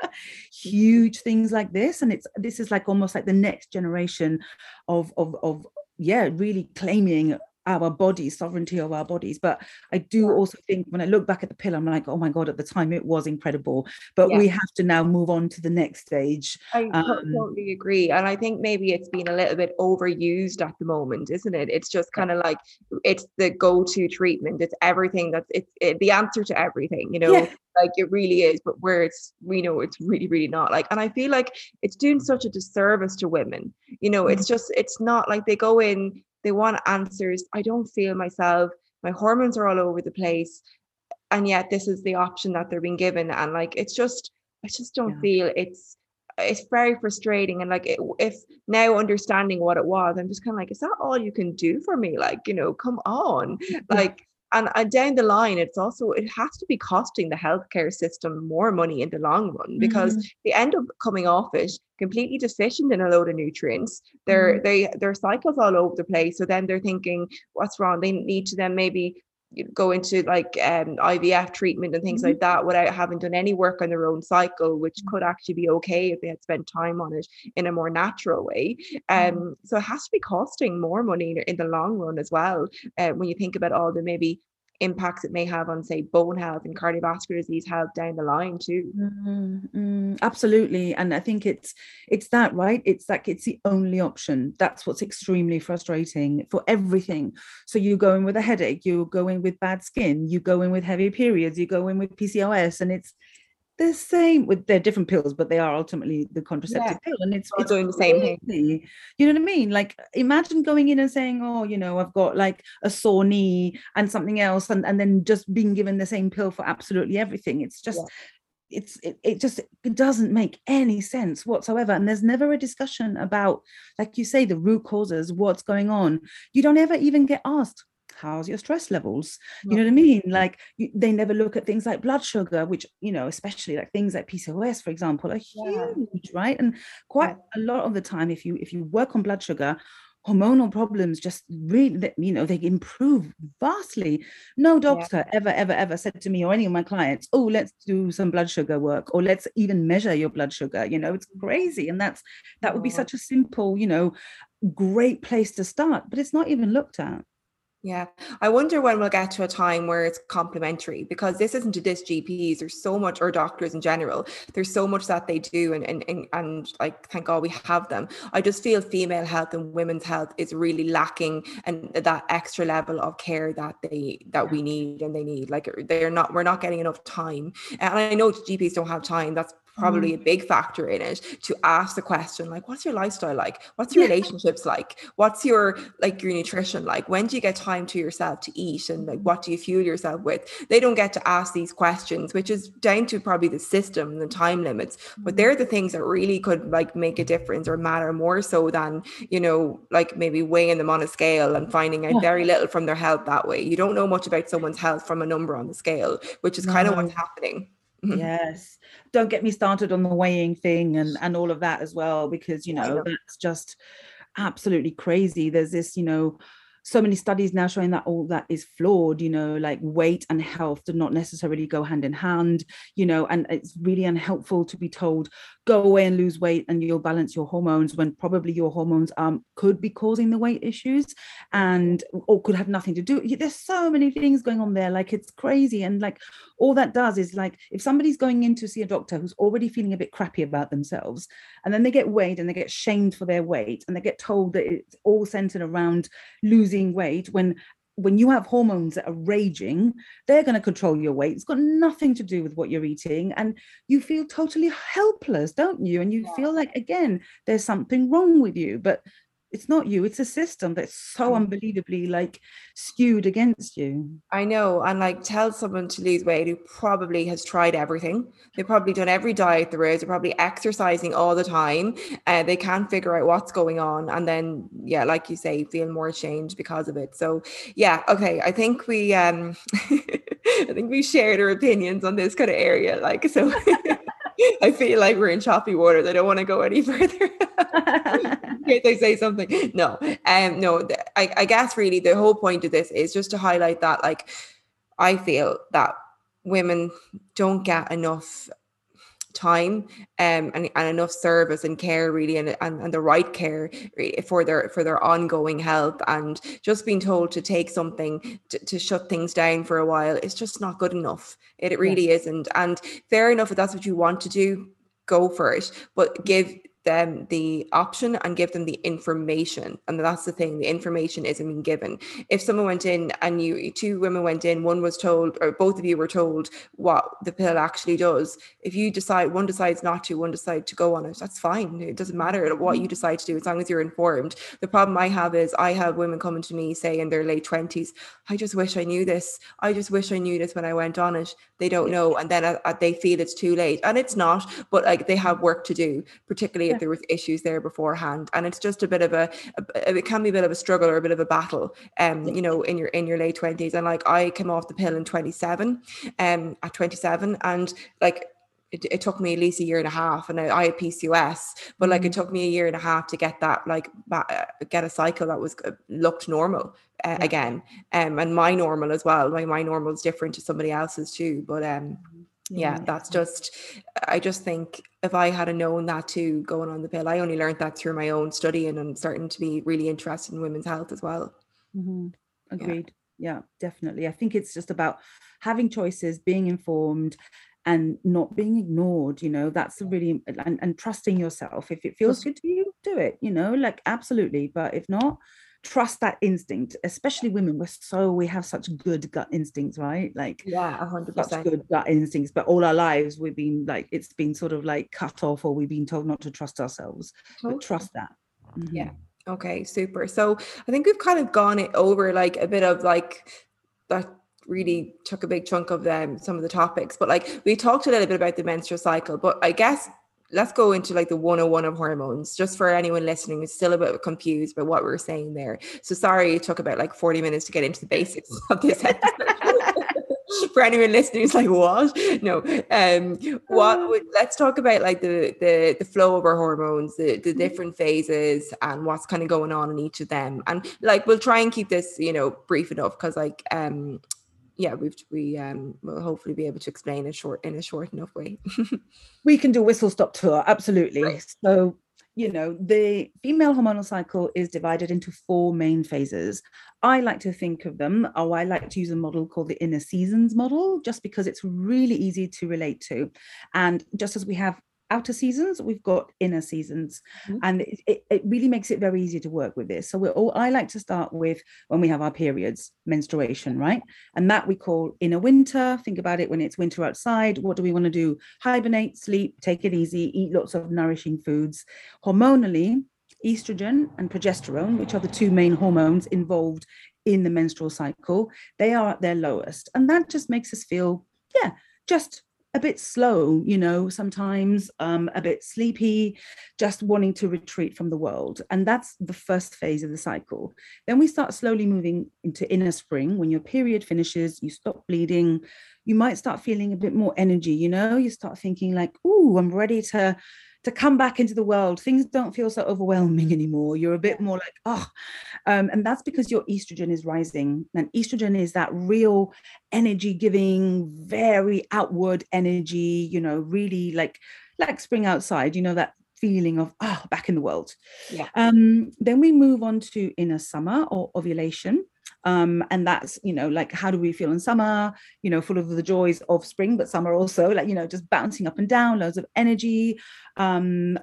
huge things like this. And it's this is like almost like the next generation of of of yeah really claiming our bodies sovereignty of our bodies. But i do also think when i look back at the pill i'm like oh my god at the time it was incredible. But we have to now move on to the next stage i um, totally agree and i think maybe it's been a little bit overused at the moment isn't it? It's just kind of like it's the go-to treatment. It's everything that's it's it, the answer to everything you know? Yeah. Like it really is but where it's we know it's really really not. Like and i feel like it's doing such a disservice to women. You know it's mm-hmm. just it's not like they go in they want answers. I don't feel myself. My hormones are all over the place. And yet this is the option that they're being given. And like it's just i just don't yeah. feel it's it's very frustrating. And like it, if now understanding what it was i'm just kind of like is that all you can do for me? Like you know come on. Like and, and down the line it's also it has to be costing the healthcare system more money in the long run because mm-hmm. they end up coming off it completely deficient in a load of nutrients they're mm-hmm. they their cycles all over the place so then they're thinking what's wrong they need to then maybe go into like um, IVF treatment and things mm-hmm. like that without having done any work on their own cycle, which mm-hmm. could actually be okay if they had spent time on it in a more natural way. Mm-hmm. Um, so it has to be costing more money in the long run as well. Uh, when you think about all the maybe impacts it may have on say bone health and cardiovascular disease health down the line too. Mm-hmm. absolutely. And i think it's it's that right? It's like it's the only option. That's what's extremely frustrating for everything. So you go in with a headache you go in with bad skin you go in with heavy periods you go in with pcos and it's the same with they're different pills, but they are ultimately the contraceptive yeah. pill, and it's, it's doing the same thing. You know what I mean? Like imagine going in and saying, "Oh, you know, I've got like a sore knee and something else," and, and then just being given the same pill for absolutely everything. It's just yeah. it's it, it just it doesn't make any sense whatsoever and there's never a discussion about like you say the root causes what's going on you don't ever even get asked how's your stress levels? You know what i mean? Like you, they never look at things like blood sugar which you know especially like things like pcos for example are huge yeah. right? And quite a lot of the time if you if you work on blood sugar hormonal problems just really you know they improve vastly. No doctor yeah. ever ever ever said to me or any of my clients oh let's do some blood sugar work or let's even measure your blood sugar you know? It's mm. crazy and that's that would be such a simple you know great place to start but it's not even looked at yeah, I wonder when we'll get to a time where it's complementary because this isn't this GPs. There's so much, or doctors in general. There's so much that they do, and and and, and like thank God we have them. I just feel female health and women's health is really lacking, and that extra level of care that they that we need and they need. Like they're not, we're not getting enough time. And I know GPs don't have time. That's probably mm. a big factor in it to ask the question like what's your lifestyle like what's your yeah. relationships like what's your like your nutrition like when do you get time to yourself to eat and like what do you fuel yourself with they don't get to ask these questions which is down to probably the system and the time limits but they're the things that really could like make a difference or matter more so than you know like maybe weighing them on a scale and finding out yeah. very little from their health that way you don't know much about someone's health from a number on the scale which is kind of what's happening mm-hmm. Mm-hmm. yes. Don't get me started on the weighing thing and and all of that as well because you know, know. that's just absolutely crazy. There's this you know so many studies now showing that all that is flawed you know like weight and health do not necessarily go hand in hand you know and it's really unhelpful to be told go away and lose weight and you'll balance your hormones when probably your hormones um could be causing the weight issues and or could have nothing to do there's so many things going on there like it's crazy and like all that does is like if somebody's going in to see a doctor who's already feeling a bit crappy about themselves and then they get weighed and they get shamed for their weight and they get told that it's all centered around losing weight when when you have hormones that are raging, they're going to control your weight. It's got nothing to do with what you're eating. And you feel totally helpless, don't you? And you yeah. feel like, again, there's something wrong with you. But it's not you it's a system that's so mm. unbelievably like skewed against you. I know and like tell someone to lose weight who probably has tried everything. They've probably done every diet there is they're probably exercising all the time and uh, they can't figure out what's going on and then yeah like you say feel more ashamed because of it. So yeah okay i think we um i think we shared our opinions on this kind of area like so I feel like we're in choppy waters. I don't want to go any further. case I say something. No, um, no. I, I guess really the whole point of this is just to highlight that, like, I feel that women don't get enough time um, and, and enough service and care really and, and, and the right care for their for their ongoing health and just being told to take something to, to shut things down for a while it's just not good enough. It, it really yeah. isn't. And fair enough if that's what you want to do go for it. But give them the option and give them the information. And that's the thing, the information isn't being given. If someone went in and you two women went in, one was told, or both of you were told what the pill actually does. If you decide one decides not to, one decide to go on it, that's fine. It doesn't matter what you decide to do as long as you're informed. The problem I have is I have women coming to me say in their late 20s, I just wish I knew this. I just wish I knew this when I went on it. They don't know. And then uh, they feel it's too late. And it's not, but like they have work to do, particularly if there was issues there beforehand. And it's just a bit of a, a, it can be a bit of a struggle or a bit of a battle um you know in your in your late 20s and like I came off the pill in 27 um at 27 and like it, it, took me at least a year and a half. And I, had PCOS but like it mm-hmm. took me a year and a half to get that like uh, get a cycle that was uh, looked normal uh, yeah. again. Um and my normal as well. My my normal is different to somebody else's too. But um mm-hmm yeah, that's just i just think if i had known that too going on the pill i only learned that through my own studying and I'm starting to be really interested in women's health as well. Mm-hmm. agreed. Yeah. yeah definitely. I think it's just about having choices being informed and not being ignored you know that's really and, and trusting yourself. If it feels good to you do it you know like absolutely. But if not trust that instinct especially women we're so we have such good gut instincts right? Like yeah 100% such good gut instincts but all our lives we've been like it's been sort of like cut off or we've been told not to trust ourselves totally. but trust that. Mm-hmm. yeah okay super. So i think we've kind of gone it over like a bit of like that really took a big chunk of them some of the topics but like we talked a little bit about the menstrual cycle but i guess let's go into like the 101 of hormones just for anyone listening who's still a bit confused about what we are saying there so sorry it took about like 40 minutes to get into the basics of this for anyone listening who's like what no um what uh. would, let's talk about like the the the flow of our hormones the, the mm-hmm. different phases and what's kind of going on in each of them and like we'll try and keep this you know brief enough because like um yeah, we've we um will hopefully be able to explain it short in a short enough way. we can do whistle stop tour, absolutely. Right. So you know the female hormonal cycle is divided into four main phases i like to think of them or i like to use a model called the inner seasons model just because it's really easy to relate to and just as we have outer seasons we've got inner seasons. Mm-hmm. and it, it, really makes it very easy to work with this. So we're all i like to start with when we have our periods menstruation right? And that we call inner winter. Think about it when it's winter outside. What do we want to do? Hibernate sleep take it easy eat lots of nourishing foods. Hormonally estrogen and progesterone which are the two main hormones involved in the menstrual cycle they are at their lowest. And that just makes us feel yeah just a bit slow, you know, sometimes um, a bit sleepy, just wanting to retreat from the world. And that's the first phase of the cycle. Then we start slowly moving into inner spring. When your period finishes, you stop bleeding, you might start feeling a bit more energy, you know, you start thinking like, oh, I'm ready to to come back into the world things don't feel so overwhelming anymore. You're a bit more like oh um, and that's because your estrogen is rising. And estrogen is that real energy giving very outward energy you know really like like spring outside you know that feeling of oh back in the world. Yeah. um then we move on to inner summer or ovulation um and that's you know like how do we feel in summer? You know full of the joys of spring but summer also like you know just bouncing up and down loads of energy. Um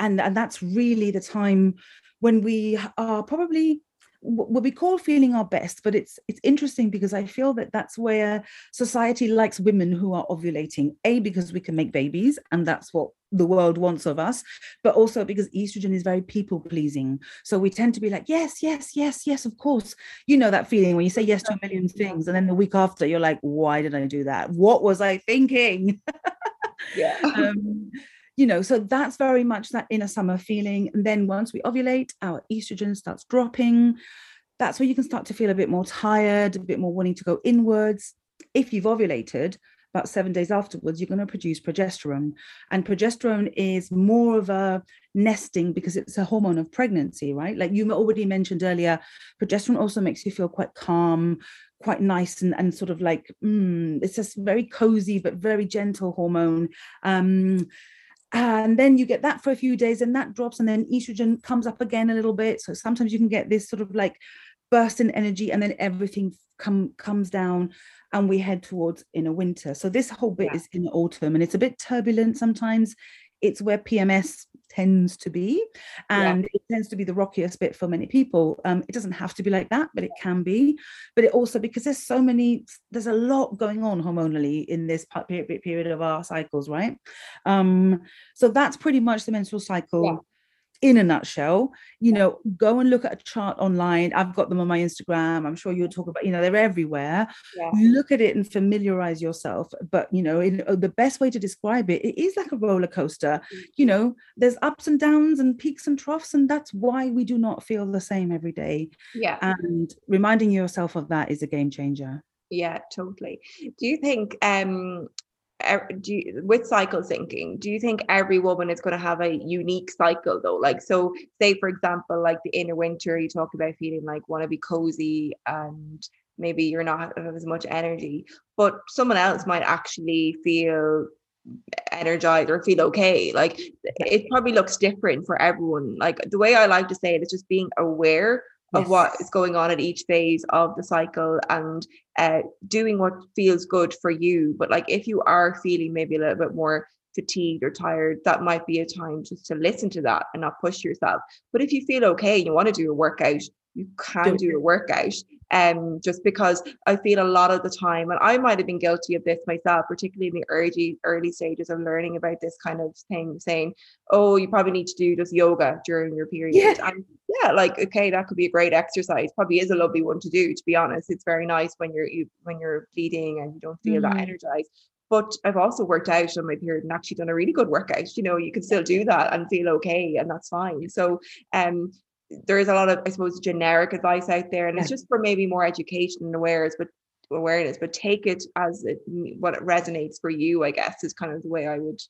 and and that's really the time when we are probably what we call feeling our best but it's it's interesting because i feel that that's where society likes women who are ovulating a because we can make babies and that's what the world wants of us but also because estrogen is very people pleasing. So we tend to be like yes yes yes yes of course. You know that feeling when you say yes to a million things and then the week after you're like why did i do that? What was i thinking? Yeah. um, you know, so that's very much that inner summer feeling. And then once we ovulate, our estrogen starts dropping. That's where you can start to feel a bit more tired, a bit more wanting to go inwards. If you've ovulated, about seven days afterwards, you're going to produce progesterone. And progesterone is more of a nesting because it's a hormone of pregnancy, right? Like you already mentioned earlier, progesterone also makes you feel quite calm, quite nice, and, and sort of like, mm, it's just very cozy, but very gentle hormone. Um, and then you get that for a few days and that drops and then estrogen comes up again a little bit. So sometimes you can get this sort of like burst in energy and then everything come comes down and we head towards inner winter. So this whole bit Yeah. is in autumn and it's a bit turbulent sometimes. It's where pms tends to be Yeah. and it tends to be the rockiest bit for many people um, it doesn't have to be like that but it can be but it also because there's so many there's a lot going on hormonally in this period period of our cycles right um so that's pretty much the menstrual cycle Yeah. In a nutshell you know go and look at a chart online. I've got them on my instagram. I'm sure you'll talk about you know they're everywhere. Yeah. look at it and familiarize yourself. But you know in, uh, the best way to describe it it is like a roller coaster. You know there's ups and downs and peaks and troughs and that's why we do not feel the same every day. Yeah. and reminding yourself of that is a game changer. Yeah, totally. Do you think um do you, with cycle syncing, do you think every woman is going to have a unique cycle though? Like so say for example like the inner winter you talk about feeling like want to be cozy and maybe you're not have as much energy, but someone else might actually feel energized or feel okay. Like it probably looks different for everyone. Like the way I like to say it is just being aware of what is going on at each phase of the cycle and uh, doing what feels good for you. But like if you are feeling maybe a little bit more fatigued or tired, that might be a time just to listen to that and not push yourself. But if you feel okay and you want to do a workout, you can Do a workout. Um, just because I feel a lot of the time, and I might have been guilty of this myself, particularly in the early early stages of learning about this kind of thing, saying, "Oh, you probably need to do just yoga during your period." Yeah. And yeah, like okay, that could be a great exercise. Probably is a lovely one to do. To be honest, it's very nice when you're you, when you're bleeding and you don't feel that Mhm. energized. But I've also worked out on my period and actually done a really good workout. You know, you can still do that and feel okay, and that's fine. So, um, there is a lot of, I suppose, generic advice out there, and it's just for maybe more education and awareness, but awareness. But take it as it what it resonates for you. I guess is kind of the way I would.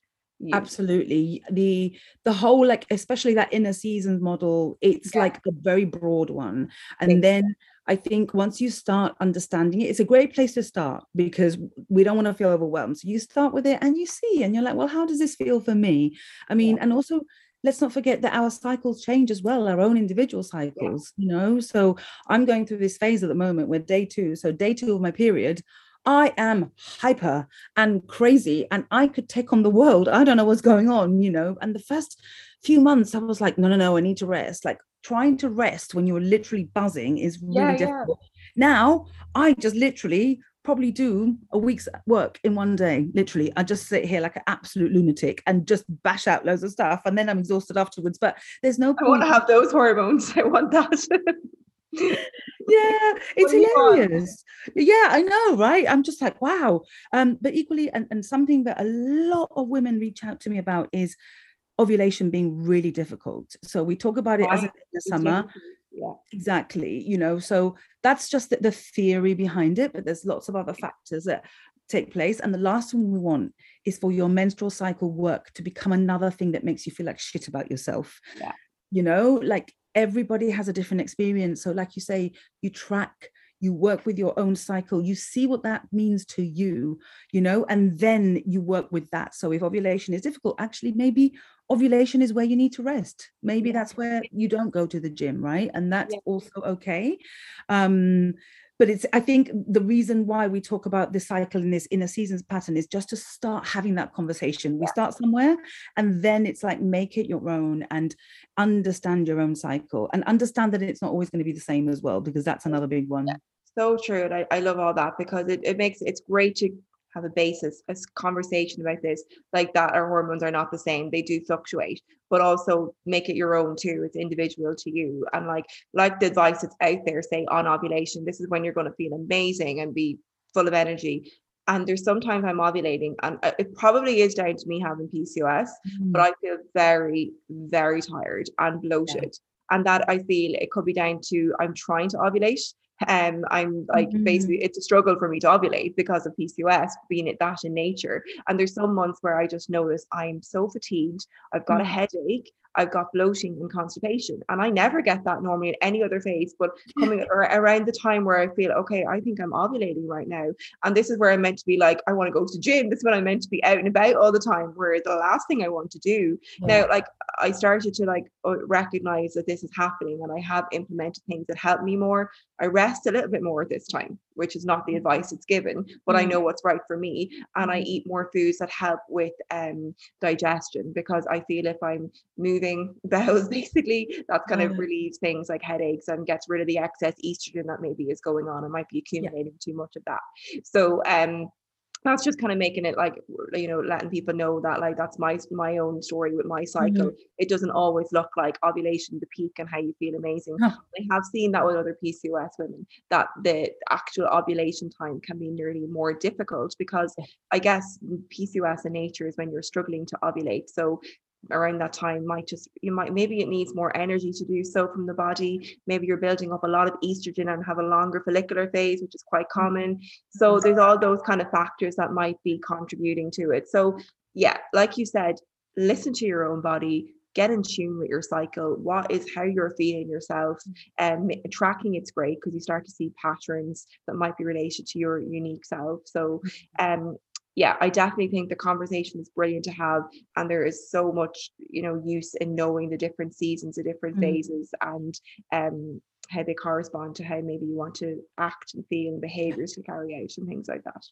Use. absolutely the the whole like especially that inner seasons model it's Yeah. like a very broad one Thanks. and then i think once you start understanding it it's a great place to start because we don't want to feel overwhelmed so you start with it and you see and you're like well how does this feel for me i mean and also let's not forget that our cycles change as well our own individual cycles you know so i'm going through this phase at the moment where day two so day two of my period I am hyper and crazy and I could take on the world. I don't know what's going on, you know. And the first few months, I was like, no, no, no, I need to rest. Like trying to rest when you're literally buzzing is really Yeah, yeah. difficult. Now I just literally probably do a week's work in one day. Literally, I just sit here like an absolute lunatic and just bash out loads of stuff, and then I'm exhausted afterwards. But there's no I want to have those hormones. I want that. yeah it's hilarious yeah i know right i'm just like wow um but equally and, and something that a lot of women reach out to me about is ovulation being really difficult so we talk about it as in the summer yeah. exactly you know so that's just the, the theory behind it but there's lots of other factors that take place. And the last one we want is for your menstrual cycle work to become another thing that makes you feel like shit about yourself. Yeah. You know, like everybody has a different experience. So, like you say, you track, you work with your own cycle, you see what that means to you, you know, and then you work with that. So, if ovulation is difficult, actually, maybe ovulation is where you need to rest. Maybe Yeah. that's where you don't go to the gym, right? And that's Yeah. also okay. Um, but it's i think the reason why we talk about this cycle in this inner seasons pattern is just to start having that conversation we start somewhere and then it's like make it your own and understand your own cycle and understand that it's not always going to be the same as well because that's another big one so true and I, I love all that because it, it makes it's great to have a basis a conversation about this like that our hormones are not the same they do fluctuate but also make it your own too it's individual to you and like like the advice that's out there say on ovulation this is when you're going to feel amazing and be full of energy and there's sometimes i'm ovulating and uh, it probably is down to me having pcos but I feel very, very tired and bloated. And that I feel it could be down to I'm trying to ovulate. Um, I'm like Mhm. basically it's a struggle for me to ovulate because of PCOS being it that in nature. And there's some months where I just notice I'm so fatigued, I've got a Mm. headache, I've got bloating and constipation. And I never get that normally in any other phase, but coming ar- around the time where I feel okay, I think I'm ovulating right now. And this is where I'm meant to be like, I want to go to the gym. This is when I'm meant to be out and about all the time. Where the last thing I want to do Yeah. now, like I started to like uh, recognize that this is happening, and I have implemented things that help me more. I rest a little bit more at this time, which is not the advice it's given, but I Mm. know what's right for me, and I eat more foods that help with um digestion because I feel if I'm moving bowels, basically, that kind of relieves things like headaches and gets rid of the excess estrogen that maybe is going on. I might be accumulating too much of that. So um that's just kind of making it like you know letting people know that like that's my my own story with my cycle. Mm-hmm. It doesn't always look like ovulation the peak and how you feel amazing. Huh. i have seen that with other pcos women that the actual ovulation time can be nearly more difficult because i guess pcos in nature is when you're struggling to ovulate. So around that time might just you might maybe it needs more energy to do so from the body. Maybe you're building up a lot of estrogen and have a longer follicular phase which is quite common. So there's all those kind of factors that might be contributing to it. So yeah like you said listen to your own body get in tune with your cycle what is how you're feeling yourself and um, tracking it's great because you start to see patterns that might be related to your unique self. So um yeah, I definitely think the conversation is brilliant to have, and there is so much, you know, use in knowing the different seasons, the different Mm. phases, and um how they correspond to how maybe you want to act and feel and behaviors to carry out and things like that.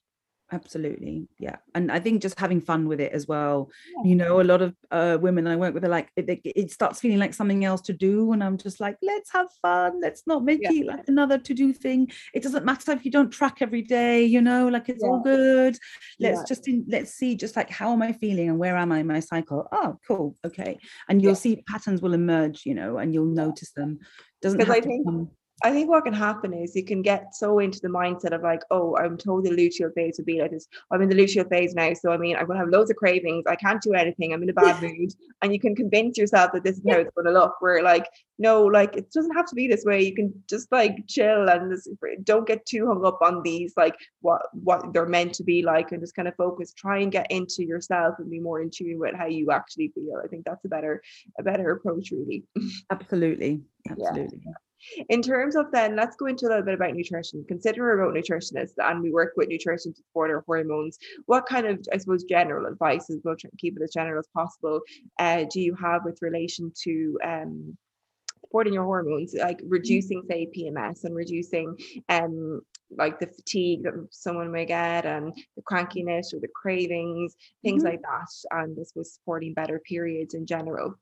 Absolutely yeah and i think just having fun with it as well Yeah. you know a lot of uh, women i work with are like it, it- starts feeling like something else to do and i'm just like let's have fun let's not make Yeah. it like another to do thing it doesn't matter if you don't track every day you know like it's all good let's Yeah. just in, let's see just like how am i feeling and where am i in my cycle oh cool okay and you'll Yeah. see patterns will emerge you know and you'll notice them doesn't have I to think- come I think what can happen is you can get so into the mindset of like, oh, I'm told the luteal phase would be like this. I'm in the luteal phase now. So I mean, I'm gonna have loads of cravings. I can't do anything. I'm in a bad mood. And you can convince yourself that this is how it's gonna look. Where like, no, like it doesn't have to be this way. You can just like chill and just, don't get too hung up on these, like what what they're meant to be like, and just kind of focus, try and get into yourself and be more in tune with how you actually feel. I think that's a better, a better approach, really. absolutely absolutely in terms of then let's go into a little bit about nutrition. Consider we're remote nutritionists and we work with nutrition to support our hormones. What kind of i suppose general advice is we'll keep it as general as possible uh, do you have with relation to um supporting your hormones like reducing say pms and reducing um like the fatigue that someone may get and the crankiness or the cravings things Mhm. like that and this was supporting better periods in general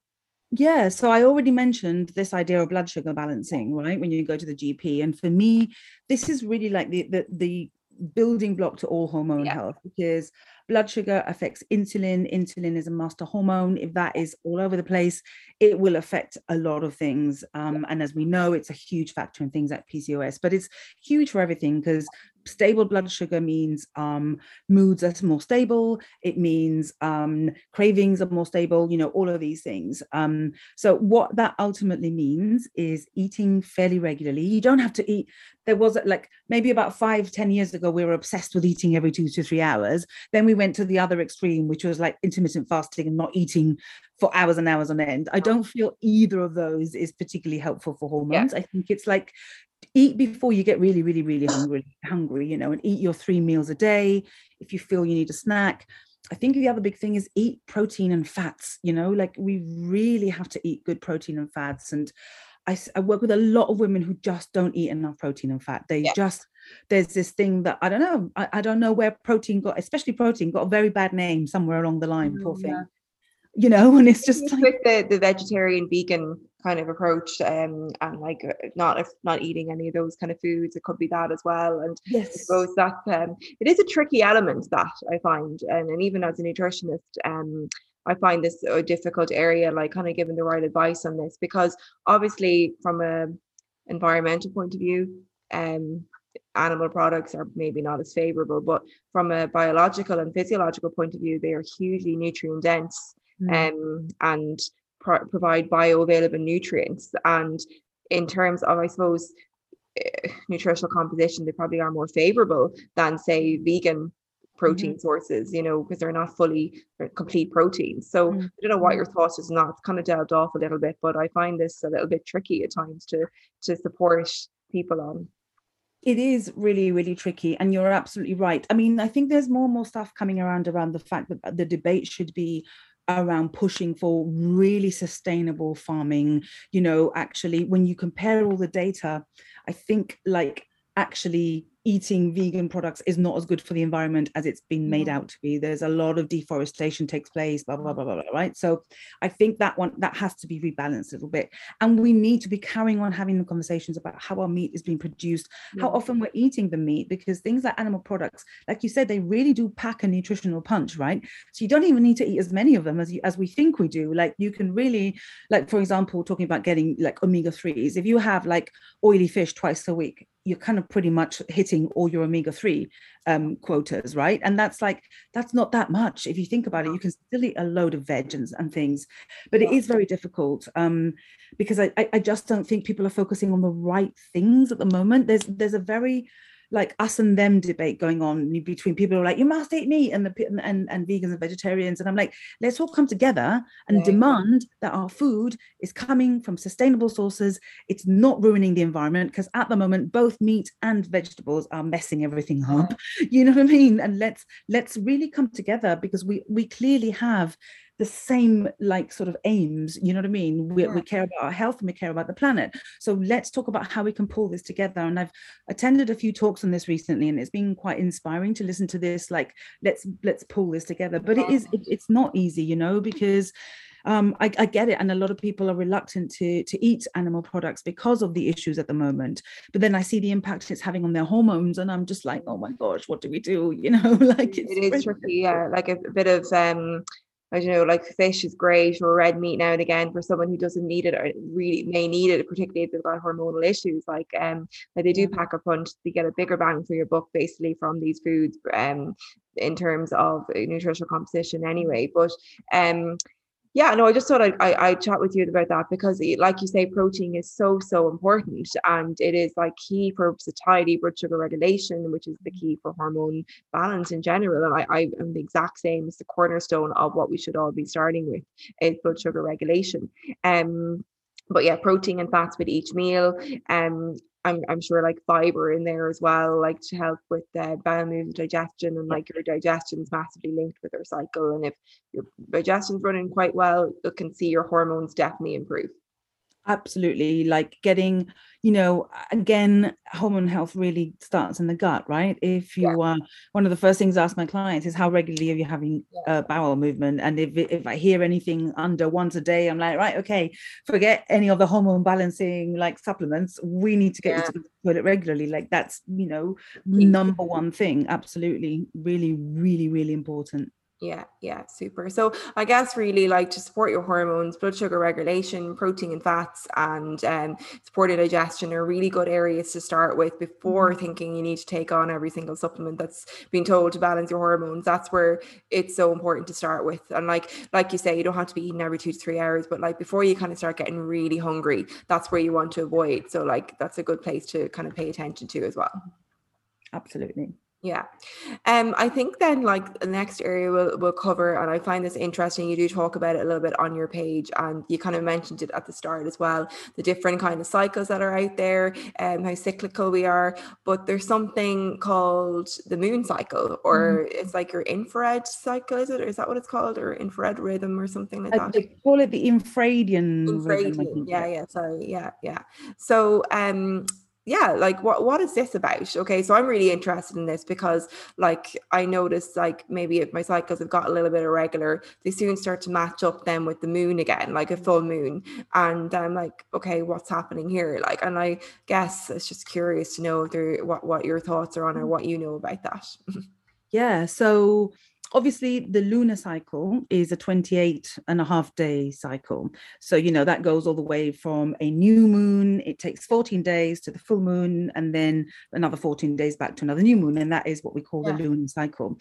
Yeah, so I already mentioned this idea of blood sugar balancing, right? When you go to the GP, and for me, this is really like the the, the building block to all hormone Yeah. health because blood sugar affects insulin. Insulin is a master hormone. If that is all over the place, it will affect a lot of things. Um, and as we know, it's a huge factor in things like PCOS, but it's huge for everything because stable blood sugar means um, moods are more stable. It means um, cravings are more stable, you know, all of these things. Um, so, what that ultimately means is eating fairly regularly. You don't have to eat. There was like maybe about five, ten years ago, we were obsessed with eating every two to three hours. Then we went to the other extreme, which was like intermittent fasting and not eating for hours and hours on end. I don't feel either of those is particularly helpful for hormones. Yeah. I think it's like eat before you get really really really hungry hungry you know and eat your three meals a day if you feel you need a snack i think the other big thing is eat protein and fats you know like we really have to eat good protein and fats and I, I work with a lot of women who just don't eat enough protein and fat they yeah. just there's this thing that i don't know I, I, don't know where protein got especially protein got a very bad name somewhere along the line mm, poor thing yeah. you know and it's just like, with the, the vegetarian vegan kind of approach um, and like uh, not if not eating any of those kind of foods it could be that as well and yes I suppose that um, it is a tricky element that I find and, and even as a nutritionist um, I find this a difficult area like kind of giving the right advice on this because obviously from a environmental point of view um animal products are maybe not as favorable but from a biological and physiological point of view they are hugely nutrient dense mm. um, and pro- provide bioavailable nutrients. And in terms of, I suppose, uh, nutritional composition, they probably are more favorable than, say, vegan protein mm-hmm. sources, you know, because they're not fully uh, complete proteins. So mm-hmm. I don't know what your thoughts is not kind of delved off a little bit, but I find this a little bit tricky at times to to support people on. It is really, really tricky, and you're absolutely right. I mean, I think there's more and more stuff coming around around the fact that the debate should be around pushing for really sustainable farming you know actually when you compare all the data i think like actually eating vegan products is not as good for the environment as it's been made mm-hmm. out to be. There's a lot of deforestation takes place blah blah blah blah, blah right? So i think that one that has to be rebalanced a little bit. And we need to be carrying on having the conversations about how our meat is being produced yeah. how often we're eating the meat because things like animal products like you said they really do pack a nutritional punch right? So you don't even need to eat as many of them as you, as we think we do. Like you can really like for example talking about getting like omega 3s if you have like oily fish twice a week you're kind of pretty much hitting all your omega-3 um, quotas right? And that's like that's not that much. If you think about it you can still eat a load of veg and, and things but it is very difficult um, because I, I just don't think people are focusing on the right things at the moment. There's there's a very like us and them debate going on between people who are like you must eat meat and the and, and vegans and vegetarians. And i'm like let's all come together and demand that our food is coming from sustainable sources. It's not ruining the environment because at the moment both meat and vegetables are messing everything up. Uh-huh. You know what i mean? And let's let's really come together because we we clearly have the same like sort of aims you know what i mean? We, we care about our health and we care about the planet. So let's talk about how we can pull this together. And i've attended a few talks on this recently and it's been quite inspiring to listen to this like let's let's pull this together. But it is it, it's not easy you know because um, I, I, get it, and a lot of people are reluctant to to eat animal products because of the issues at the moment. But then I see the impact it's having on their hormones, and I'm just like, oh my gosh, what do we do? You know, like it's it is tricky, yeah. Like a, a bit of um, I don't know, like fish is great or red meat now and again for someone who doesn't need it or really may need it, particularly if they've got hormonal issues. Like um like they do pack a punch, they get a bigger bang for your buck basically from these foods um in terms of nutritional composition anyway. But um yeah, no, I just thought I'd, I, I'd chat with you about that because, like you say, protein is so, so important and it is like key for satiety, blood sugar regulation, which is the key for hormone balance in general. And I, I am the exact same It's the cornerstone of what we should all be starting with is blood sugar regulation. Um, but yeah, protein and fats with each meal. Um, I'm, I'm sure like fiber in there as well, like to help with the bowel movement digestion and like your digestion is massively linked with your cycle. And if your digestion's running quite well, you can see your hormones definitely improve absolutely like getting you know again hormone health really starts in the gut right? If you yeah. uh one of the first things i ask my clients is how regularly are you having yeah. bowel movement? And if if i hear anything under once a day i'm like right okay forget any of the hormone balancing like supplements. We need to get yeah. you to the toilet regularly. Like that's you know number one thing. Absolutely. Really really really important Yeah, yeah, super. So I guess really like to support your hormones, blood sugar regulation, protein and fats, and um, supported digestion are really good areas to start with before mm-hmm. thinking you need to take on every single supplement that's been told to balance your hormones. That's where it's so important to start with. And like like you say, you don't have to be eating every two to three hours, but like before you kind of start getting really hungry, that's where you want to avoid. So like that's a good place to kind of pay attention to as well. Absolutely. Yeah. Um, I think then like the next area we'll, we'll cover, and I find this interesting, you do talk about it a little bit on your page, and you kind of mentioned it at the start as well, the different kind of cycles that are out there, and um, how cyclical we are. But there's something called the moon cycle, or mm-hmm. it's like your infrared cycle, is it? Or is that what it's called? Or infrared rhythm or something like that? They call it the infradian. Infradian. Rhythm, yeah, yeah, sorry. Yeah, yeah. So um yeah like what what is this about? Okay so i'm really interested in this because like i noticed like maybe if my cycles have got a little bit irregular they soon start to match up then with the moon again like a full moon. And i'm like okay what's happening here? Like and i guess it's just curious to know through what what your thoughts are on or mm. what you know about that. Yeah so obviously the lunar cycle is a 28 and a half day cycle. So you know that goes all the way from a new moon it takes 14 days to the full moon and then another 14 days back to another new moon and that is what we call yeah. the lunar cycle.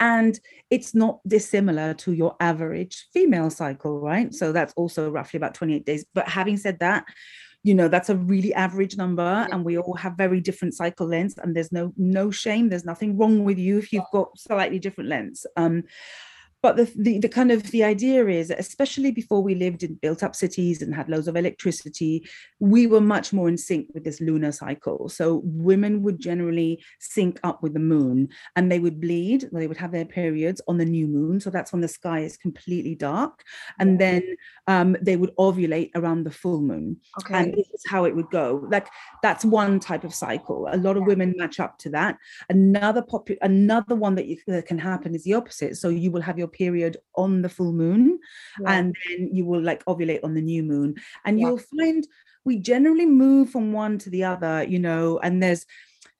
And it's not dissimilar to your average female cycle right? So that's also roughly about 28 days. But having said that you know that's a really average number yeah. and we all have very different cycle lengths and there's no no shame there's nothing wrong with you if you've got slightly different lengths um but the, the, the kind of the idea is especially before we lived in built up cities and had loads of electricity we were much more in sync with this lunar cycle. So women would generally sync up with the moon and they would bleed they would have their periods on the new moon. So that's when the sky is completely dark. And then um, they would ovulate around the full moon. Okay. and this is how it would go. Like that's one type of cycle. A lot of women match up to that. Another pop another one that, you, that can happen is the opposite. So you will have your your period on the full moon yeah. and then you will like ovulate on the new moon and yeah. you'll find we generally move from one to the other you know and there's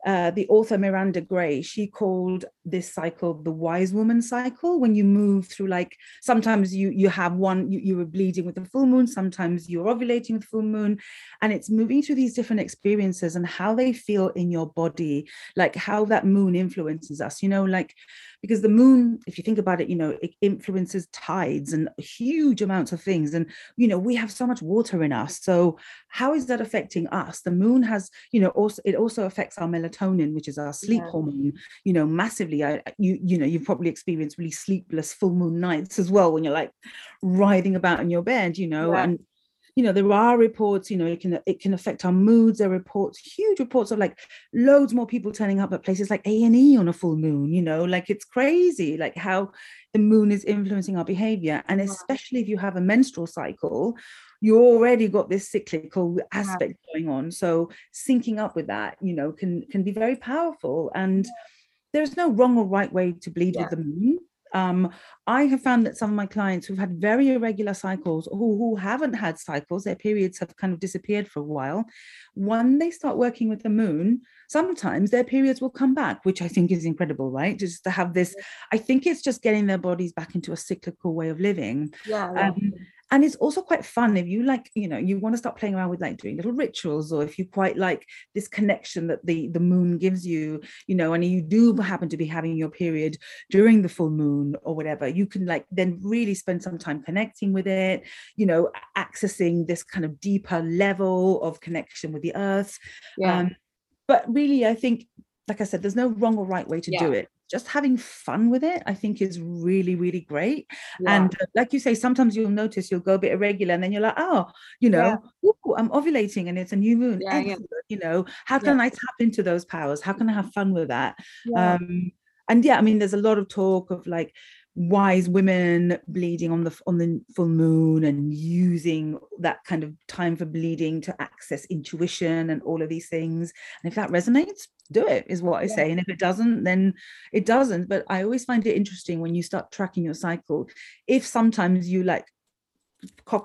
uh, the author Miranda Gray, she called this cycle the wise woman cycle. When you move through, like sometimes you you have one, you, you were bleeding with the full moon, sometimes you're ovulating with full moon, and it's moving through these different experiences and how they feel in your body, like how that moon influences us. You know, like because the moon if you think about it you know it influences tides and huge amounts of things and you know we have so much water in us so how is that affecting us the moon has you know also it also affects our melatonin which is our sleep yeah. hormone you know massively I, you you know you've probably experienced really sleepless full moon nights as well when you're like writhing about in your bed you know yeah. and you know there are reports you know it can it can affect our moods. There are reports huge reports of like loads more people turning up at places like a&e on a full moon you know? Like it's crazy like how the moon is influencing our behavior. And especially if you have a menstrual cycle you already got this cyclical aspect going on. So syncing up with that you know can can be very powerful. And there's no wrong or right way to bleed yeah. with the moon um, I have found that some of my clients who've had very irregular cycles or who, who haven't had cycles, their periods have kind of disappeared for a while. When they start working with the moon, sometimes their periods will come back, which I think is incredible, right? Just to have this, I think it's just getting their bodies back into a cyclical way of living. Yeah. Um, and it's also quite fun if you like you know you want to start playing around with like doing little rituals or if you quite like this connection that the the moon gives you you know and you do happen to be having your period during the full moon or whatever you can like then really spend some time connecting with it you know accessing this kind of deeper level of connection with the earth yeah. Um, but really i think like i said there's no wrong or right way to yeah. do it just having fun with it, I think is really, really great. Yeah. And uh, like you say, sometimes you'll notice you'll go a bit irregular and then you're like, oh, you know, yeah. ooh, I'm ovulating and it's a new moon. Yeah, you know, how can I tap into those powers? How can I have fun with that? Um, and yeah, I mean, there's a lot of talk of like, wise women bleeding on the on the full moon and using that kind of time for bleeding to access intuition and all of these things and if that resonates do it is what i yeah. say and if it doesn't then it doesn't but i always find it interesting when you start tracking your cycle if sometimes you like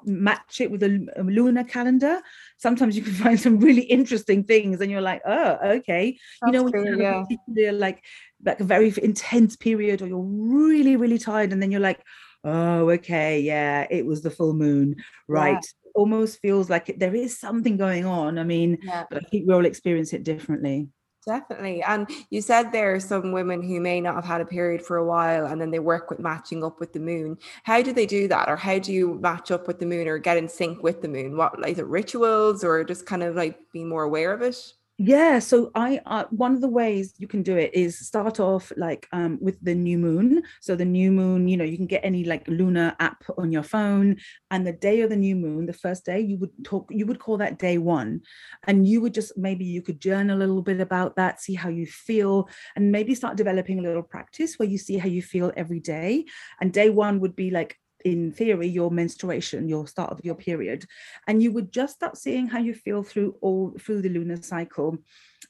match it with a, a, lunar calendar sometimes you can find some really interesting things and you're like oh okay That's you know true, yeah. particular like like a very intense period or you're really really tired and then you're like oh okay yeah it was the full moon right yeah. almost feels like there is something going on i mean yeah. but i think we all experience it differently Definitely. And you said there are some women who may not have had a period for a while and then they work with matching up with the moon. How do they do that? Or how do you match up with the moon or get in sync with the moon? What like, is it rituals or just kind of like be more aware of it? Yeah so i uh, one of the ways you can do it is start off like um, with the new moon. So the new moon you know you can get any like lunar app on your phone and the day of the new moon the first day you would talk you would call that day one. And you would just maybe you could journal a little bit about that see how you feel and maybe start developing a little practice where you see how you feel every day. And day one would be like in theory your menstruation your start of your period. And you would just start seeing how you feel through all through the lunar cycle.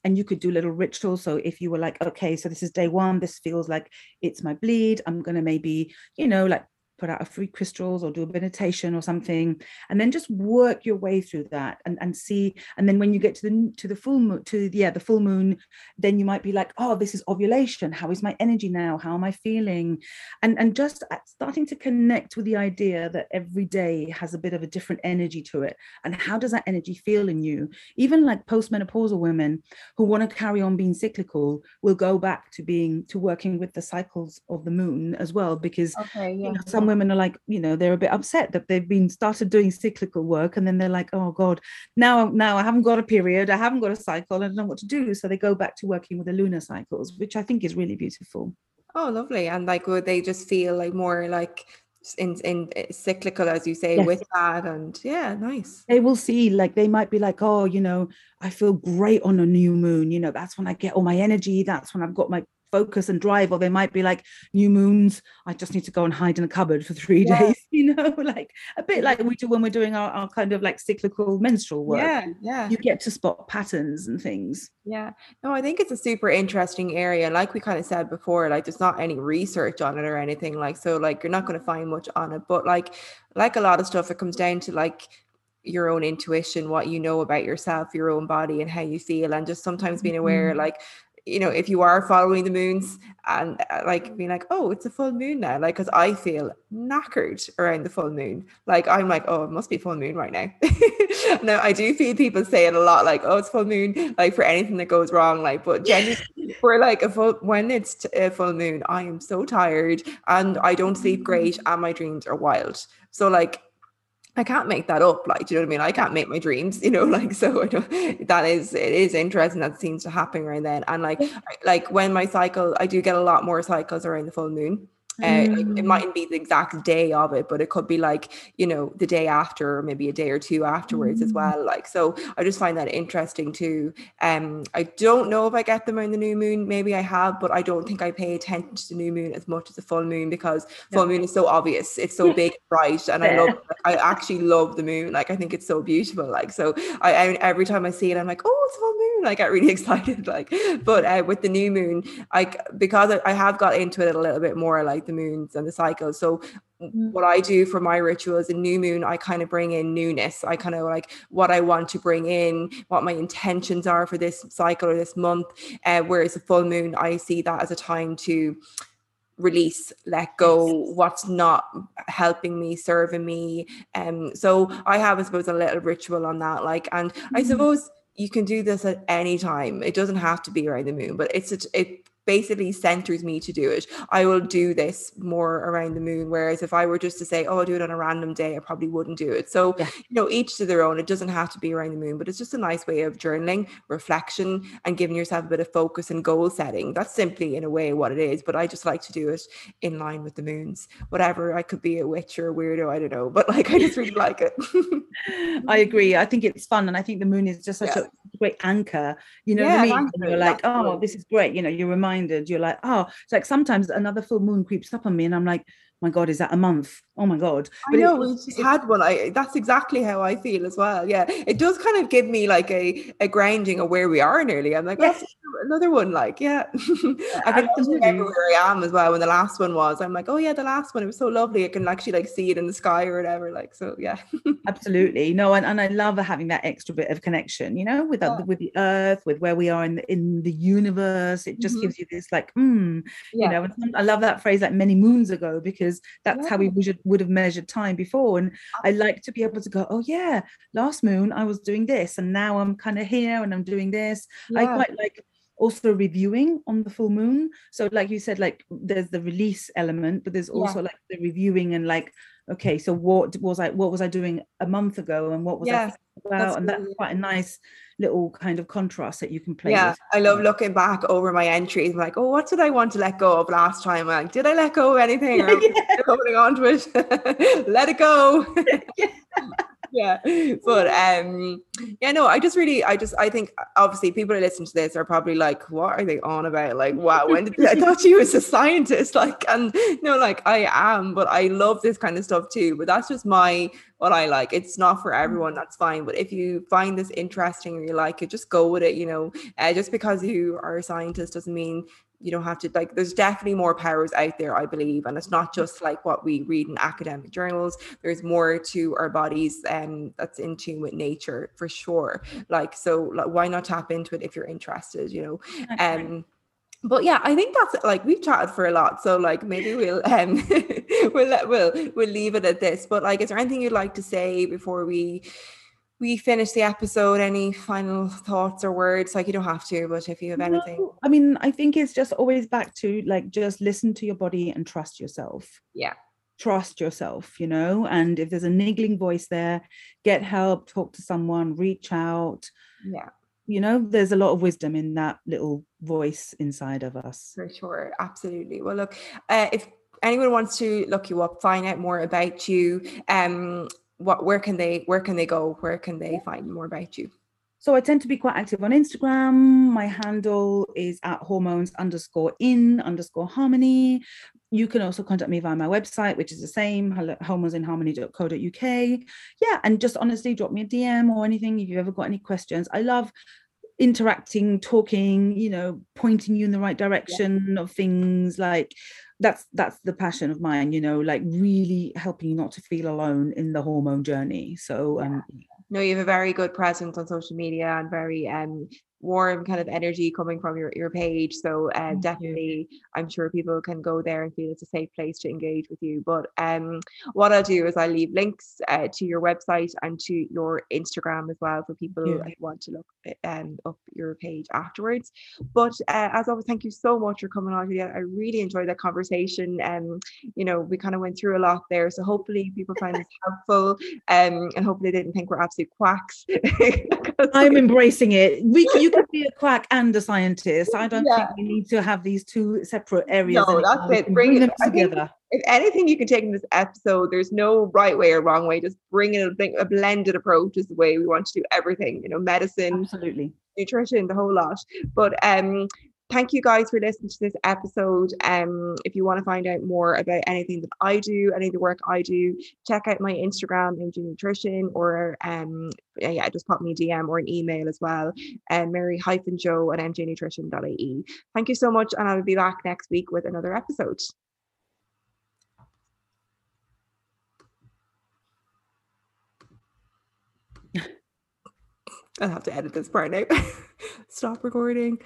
And you could do little rituals. So if you were like okay so this is day one this feels like it's my bleed. I'm going to maybe you know like put out a free crystals or do a meditation or something and then just work your way through that and, and see and then when you get to the to the full moon to yeah the full moon then you might be like oh this is ovulation. How is my energy now? How am i feeling? And and just uh, starting to connect with the idea that every day has a bit of a different energy to it. And how does that energy feel in you? Even like postmenopausal women who want to carry on being cyclical will go back to being to working with the cycles of the moon as well because okay, yeah. you know, some some women are like, you know, they're a bit upset that they've been started doing cyclical work and then they're like, oh God, now, now I haven't got a period, I haven't got a cycle, I don't know what to do. So they go back to working with the lunar cycles, which I think is really beautiful. Oh, lovely. And like, would they just feel like more like in in eh, cyclical as you say yes. with that and yeah nice they will see like they might be like oh you know i feel great on a new moon you know that's when i get all my energy that's when i've got my focus and drive or they might be like new moons i just need to go and hide in a cupboard for three yeah. days you know like a bit like we do when we're doing our, our kind of like cyclical menstrual work yeah yeah you get to spot patterns and things yeah no i think it's a super interesting area like we kind of said before like there's not any research on it or anything like so like you're not going to find much on it but like like a lot of stuff it comes down to like your own intuition, what you know about yourself, your own body, and how you feel, and just sometimes being aware, mm-hmm. like you know, if you are following the moons and uh, like being like, oh, it's a full moon now, like, because I feel knackered around the full moon. Like, I'm like, oh, it must be full moon right now. now, I do feel people say it a lot, like, oh, it's full moon, like for anything that goes wrong. Like, but generally, for like a full, when it's a full moon, I am so tired and I don't sleep great and my dreams are wild. So, like, I can't make that up. Like, do you know what I mean? I can't make my dreams, you know, like, so I don't, that is, it is interesting that seems to happen around then. And like, like when my cycle, I do get a lot more cycles around the full moon. Uh, it mm. mightn't be the exact day of it, but it could be like, you know, the day after, or maybe a day or two afterwards mm. as well. Like, so I just find that interesting too. Um, I don't know if I get them around the new moon. Maybe I have, but I don't think I pay attention to the new moon as much as the full moon because yeah. full moon is so obvious. It's so big, and bright, and I love. I actually love the moon. Like, I think it's so beautiful. Like, so I, I every time I see it, I'm like, oh, it's full moon. I get really excited. Like, but uh, with the new moon, like because I, I have got into it a little bit more, like the moons and the cycles. So mm-hmm. what I do for my rituals in new moon, I kind of bring in newness. I kind of like what I want to bring in, what my intentions are for this cycle or this month. Uh, whereas the full moon, I see that as a time to release let go what's not helping me serving me um so i have i suppose a little ritual on that like and mm-hmm. i suppose you can do this at any time it doesn't have to be around the moon but it's a, it basically centers me to do it. I will do this more around the moon. Whereas if I were just to say, oh, I'll do it on a random day, I probably wouldn't do it. So, yeah. you know, each to their own. It doesn't have to be around the moon, but it's just a nice way of journaling, reflection, and giving yourself a bit of focus and goal setting. That's simply in a way what it is. But I just like to do it in line with the moons. Whatever, I could be a witch or a weirdo, I don't know. But like I just really like it. I agree. I think it's fun. And I think the moon is just such yeah. a great anchor. You know yeah, what I mean? You're like, oh, this is great. You know, you remind reminded you're like oh it's like sometimes another full moon creeps up on me and i'm like my god is that a month oh my god but I know it, we just it, had one I that's exactly how I feel as well yeah it does kind of give me like a a grounding of where we are nearly I'm like yes. oh, another one like yeah I can remember where I am as well when the last one was I'm like oh yeah the last one it was so lovely I can actually like see it in the sky or whatever like so yeah absolutely no and, and I love having that extra bit of connection you know with yeah. with the earth with where we are in the, in the universe it just mm-hmm. gives you this like hmm yeah. you know I love that phrase like many moons ago because that's yeah. how we would, would have measured time before. And I like to be able to go oh yeah last moon I was doing this and now I'm kind of here and I'm doing this. I quite like also reviewing on the full moon. So like you said like there's the release element but there's also like the reviewing and like okay so what was i what was i doing a month ago and what was yeah, i about? and that's quite a nice little kind of contrast that you can play yeah with. i love looking back over my entries I'm like oh what did i want to let go of last time? Like did i let go of anything? Or yeah. holding on to it let it go. Yeah yeah. But um yeah no i just really i just i think obviously people who listen to this are probably like what are they on about? Like wow when did i thought you was a scientist like and you know like i am but i love this kind of stuff too but that's just my what i like. It's not for everyone that's fine but if you find this interesting or you like it just go with it you know? Uh, just because you are a scientist doesn't mean you don't have to like there's definitely more powers out there i believe and it's not just like what we read in academic journals. There's more to our bodies and um, that's in tune with nature for sure. Like so like, why not tap into it if you're interested you know? Um but yeah i think that's like we've chatted for a lot so like maybe we'll um we'll we'll we'll leave it at this. But like is there anything you'd like to say before we we finish the episode any final thoughts or words? Like you don't have to but if you have anything. No, i mean i think it's just always back to like just listen to your body and trust yourself. Yeah. Trust yourself you know? And if there's a niggling voice there get help talk to someone reach out. Yeah. You know there's a lot of wisdom in that little voice inside of us. For sure absolutely. Well look uh, if anyone wants to look you up find out more about you um what where can they where can they go where can they find more about you so I tend to be quite active on Instagram. My handle is at hormones underscore in underscore harmony. You can also contact me via my website, which is the same, hormonesinharmony.co.uk. Yeah, and just honestly drop me a DM or anything if you've ever got any questions. I love interacting, talking, you know, pointing you in the right direction yeah. of things like that's that's the passion of mine you know like really helping you not to feel alone in the hormone journey. So um no you have a very good presence on social media and very um warm kind of energy coming from your, your page. So uh, definitely, you. I'm sure people can go there and feel it's a safe place to engage with you. But um, what I'll do is I'll leave links uh, to your website and to your Instagram as well for people yeah. who want to look um, up your page afterwards. But uh, as always, thank you so much for coming on. I really enjoyed that conversation. Um, you know, we kind of went through a lot there. So hopefully people find this helpful um, and hopefully they didn't think we're absolute quacks. I'm embracing it. We you could be a quack and a scientist. I don't yeah. think we need to have these two separate areas. No, that's it. Bring, bring them together. If anything you can take in this episode, there's no right way or wrong way. Just bring in a, a blended approach is the way we want to do everything. You know, medicine, absolutely, nutrition, the whole lot. But um, thank you guys for listening to this episode. Um, if you want to find out more about anything that I do, any of the work I do, check out my Instagram, MJ Nutrition, or um, yeah, just pop me a DM or an email as well. Um, Mary hyphen Joe at mjnutrition.ie. Thank you so much, and I will be back next week with another episode. I'll have to edit this part. Stop recording.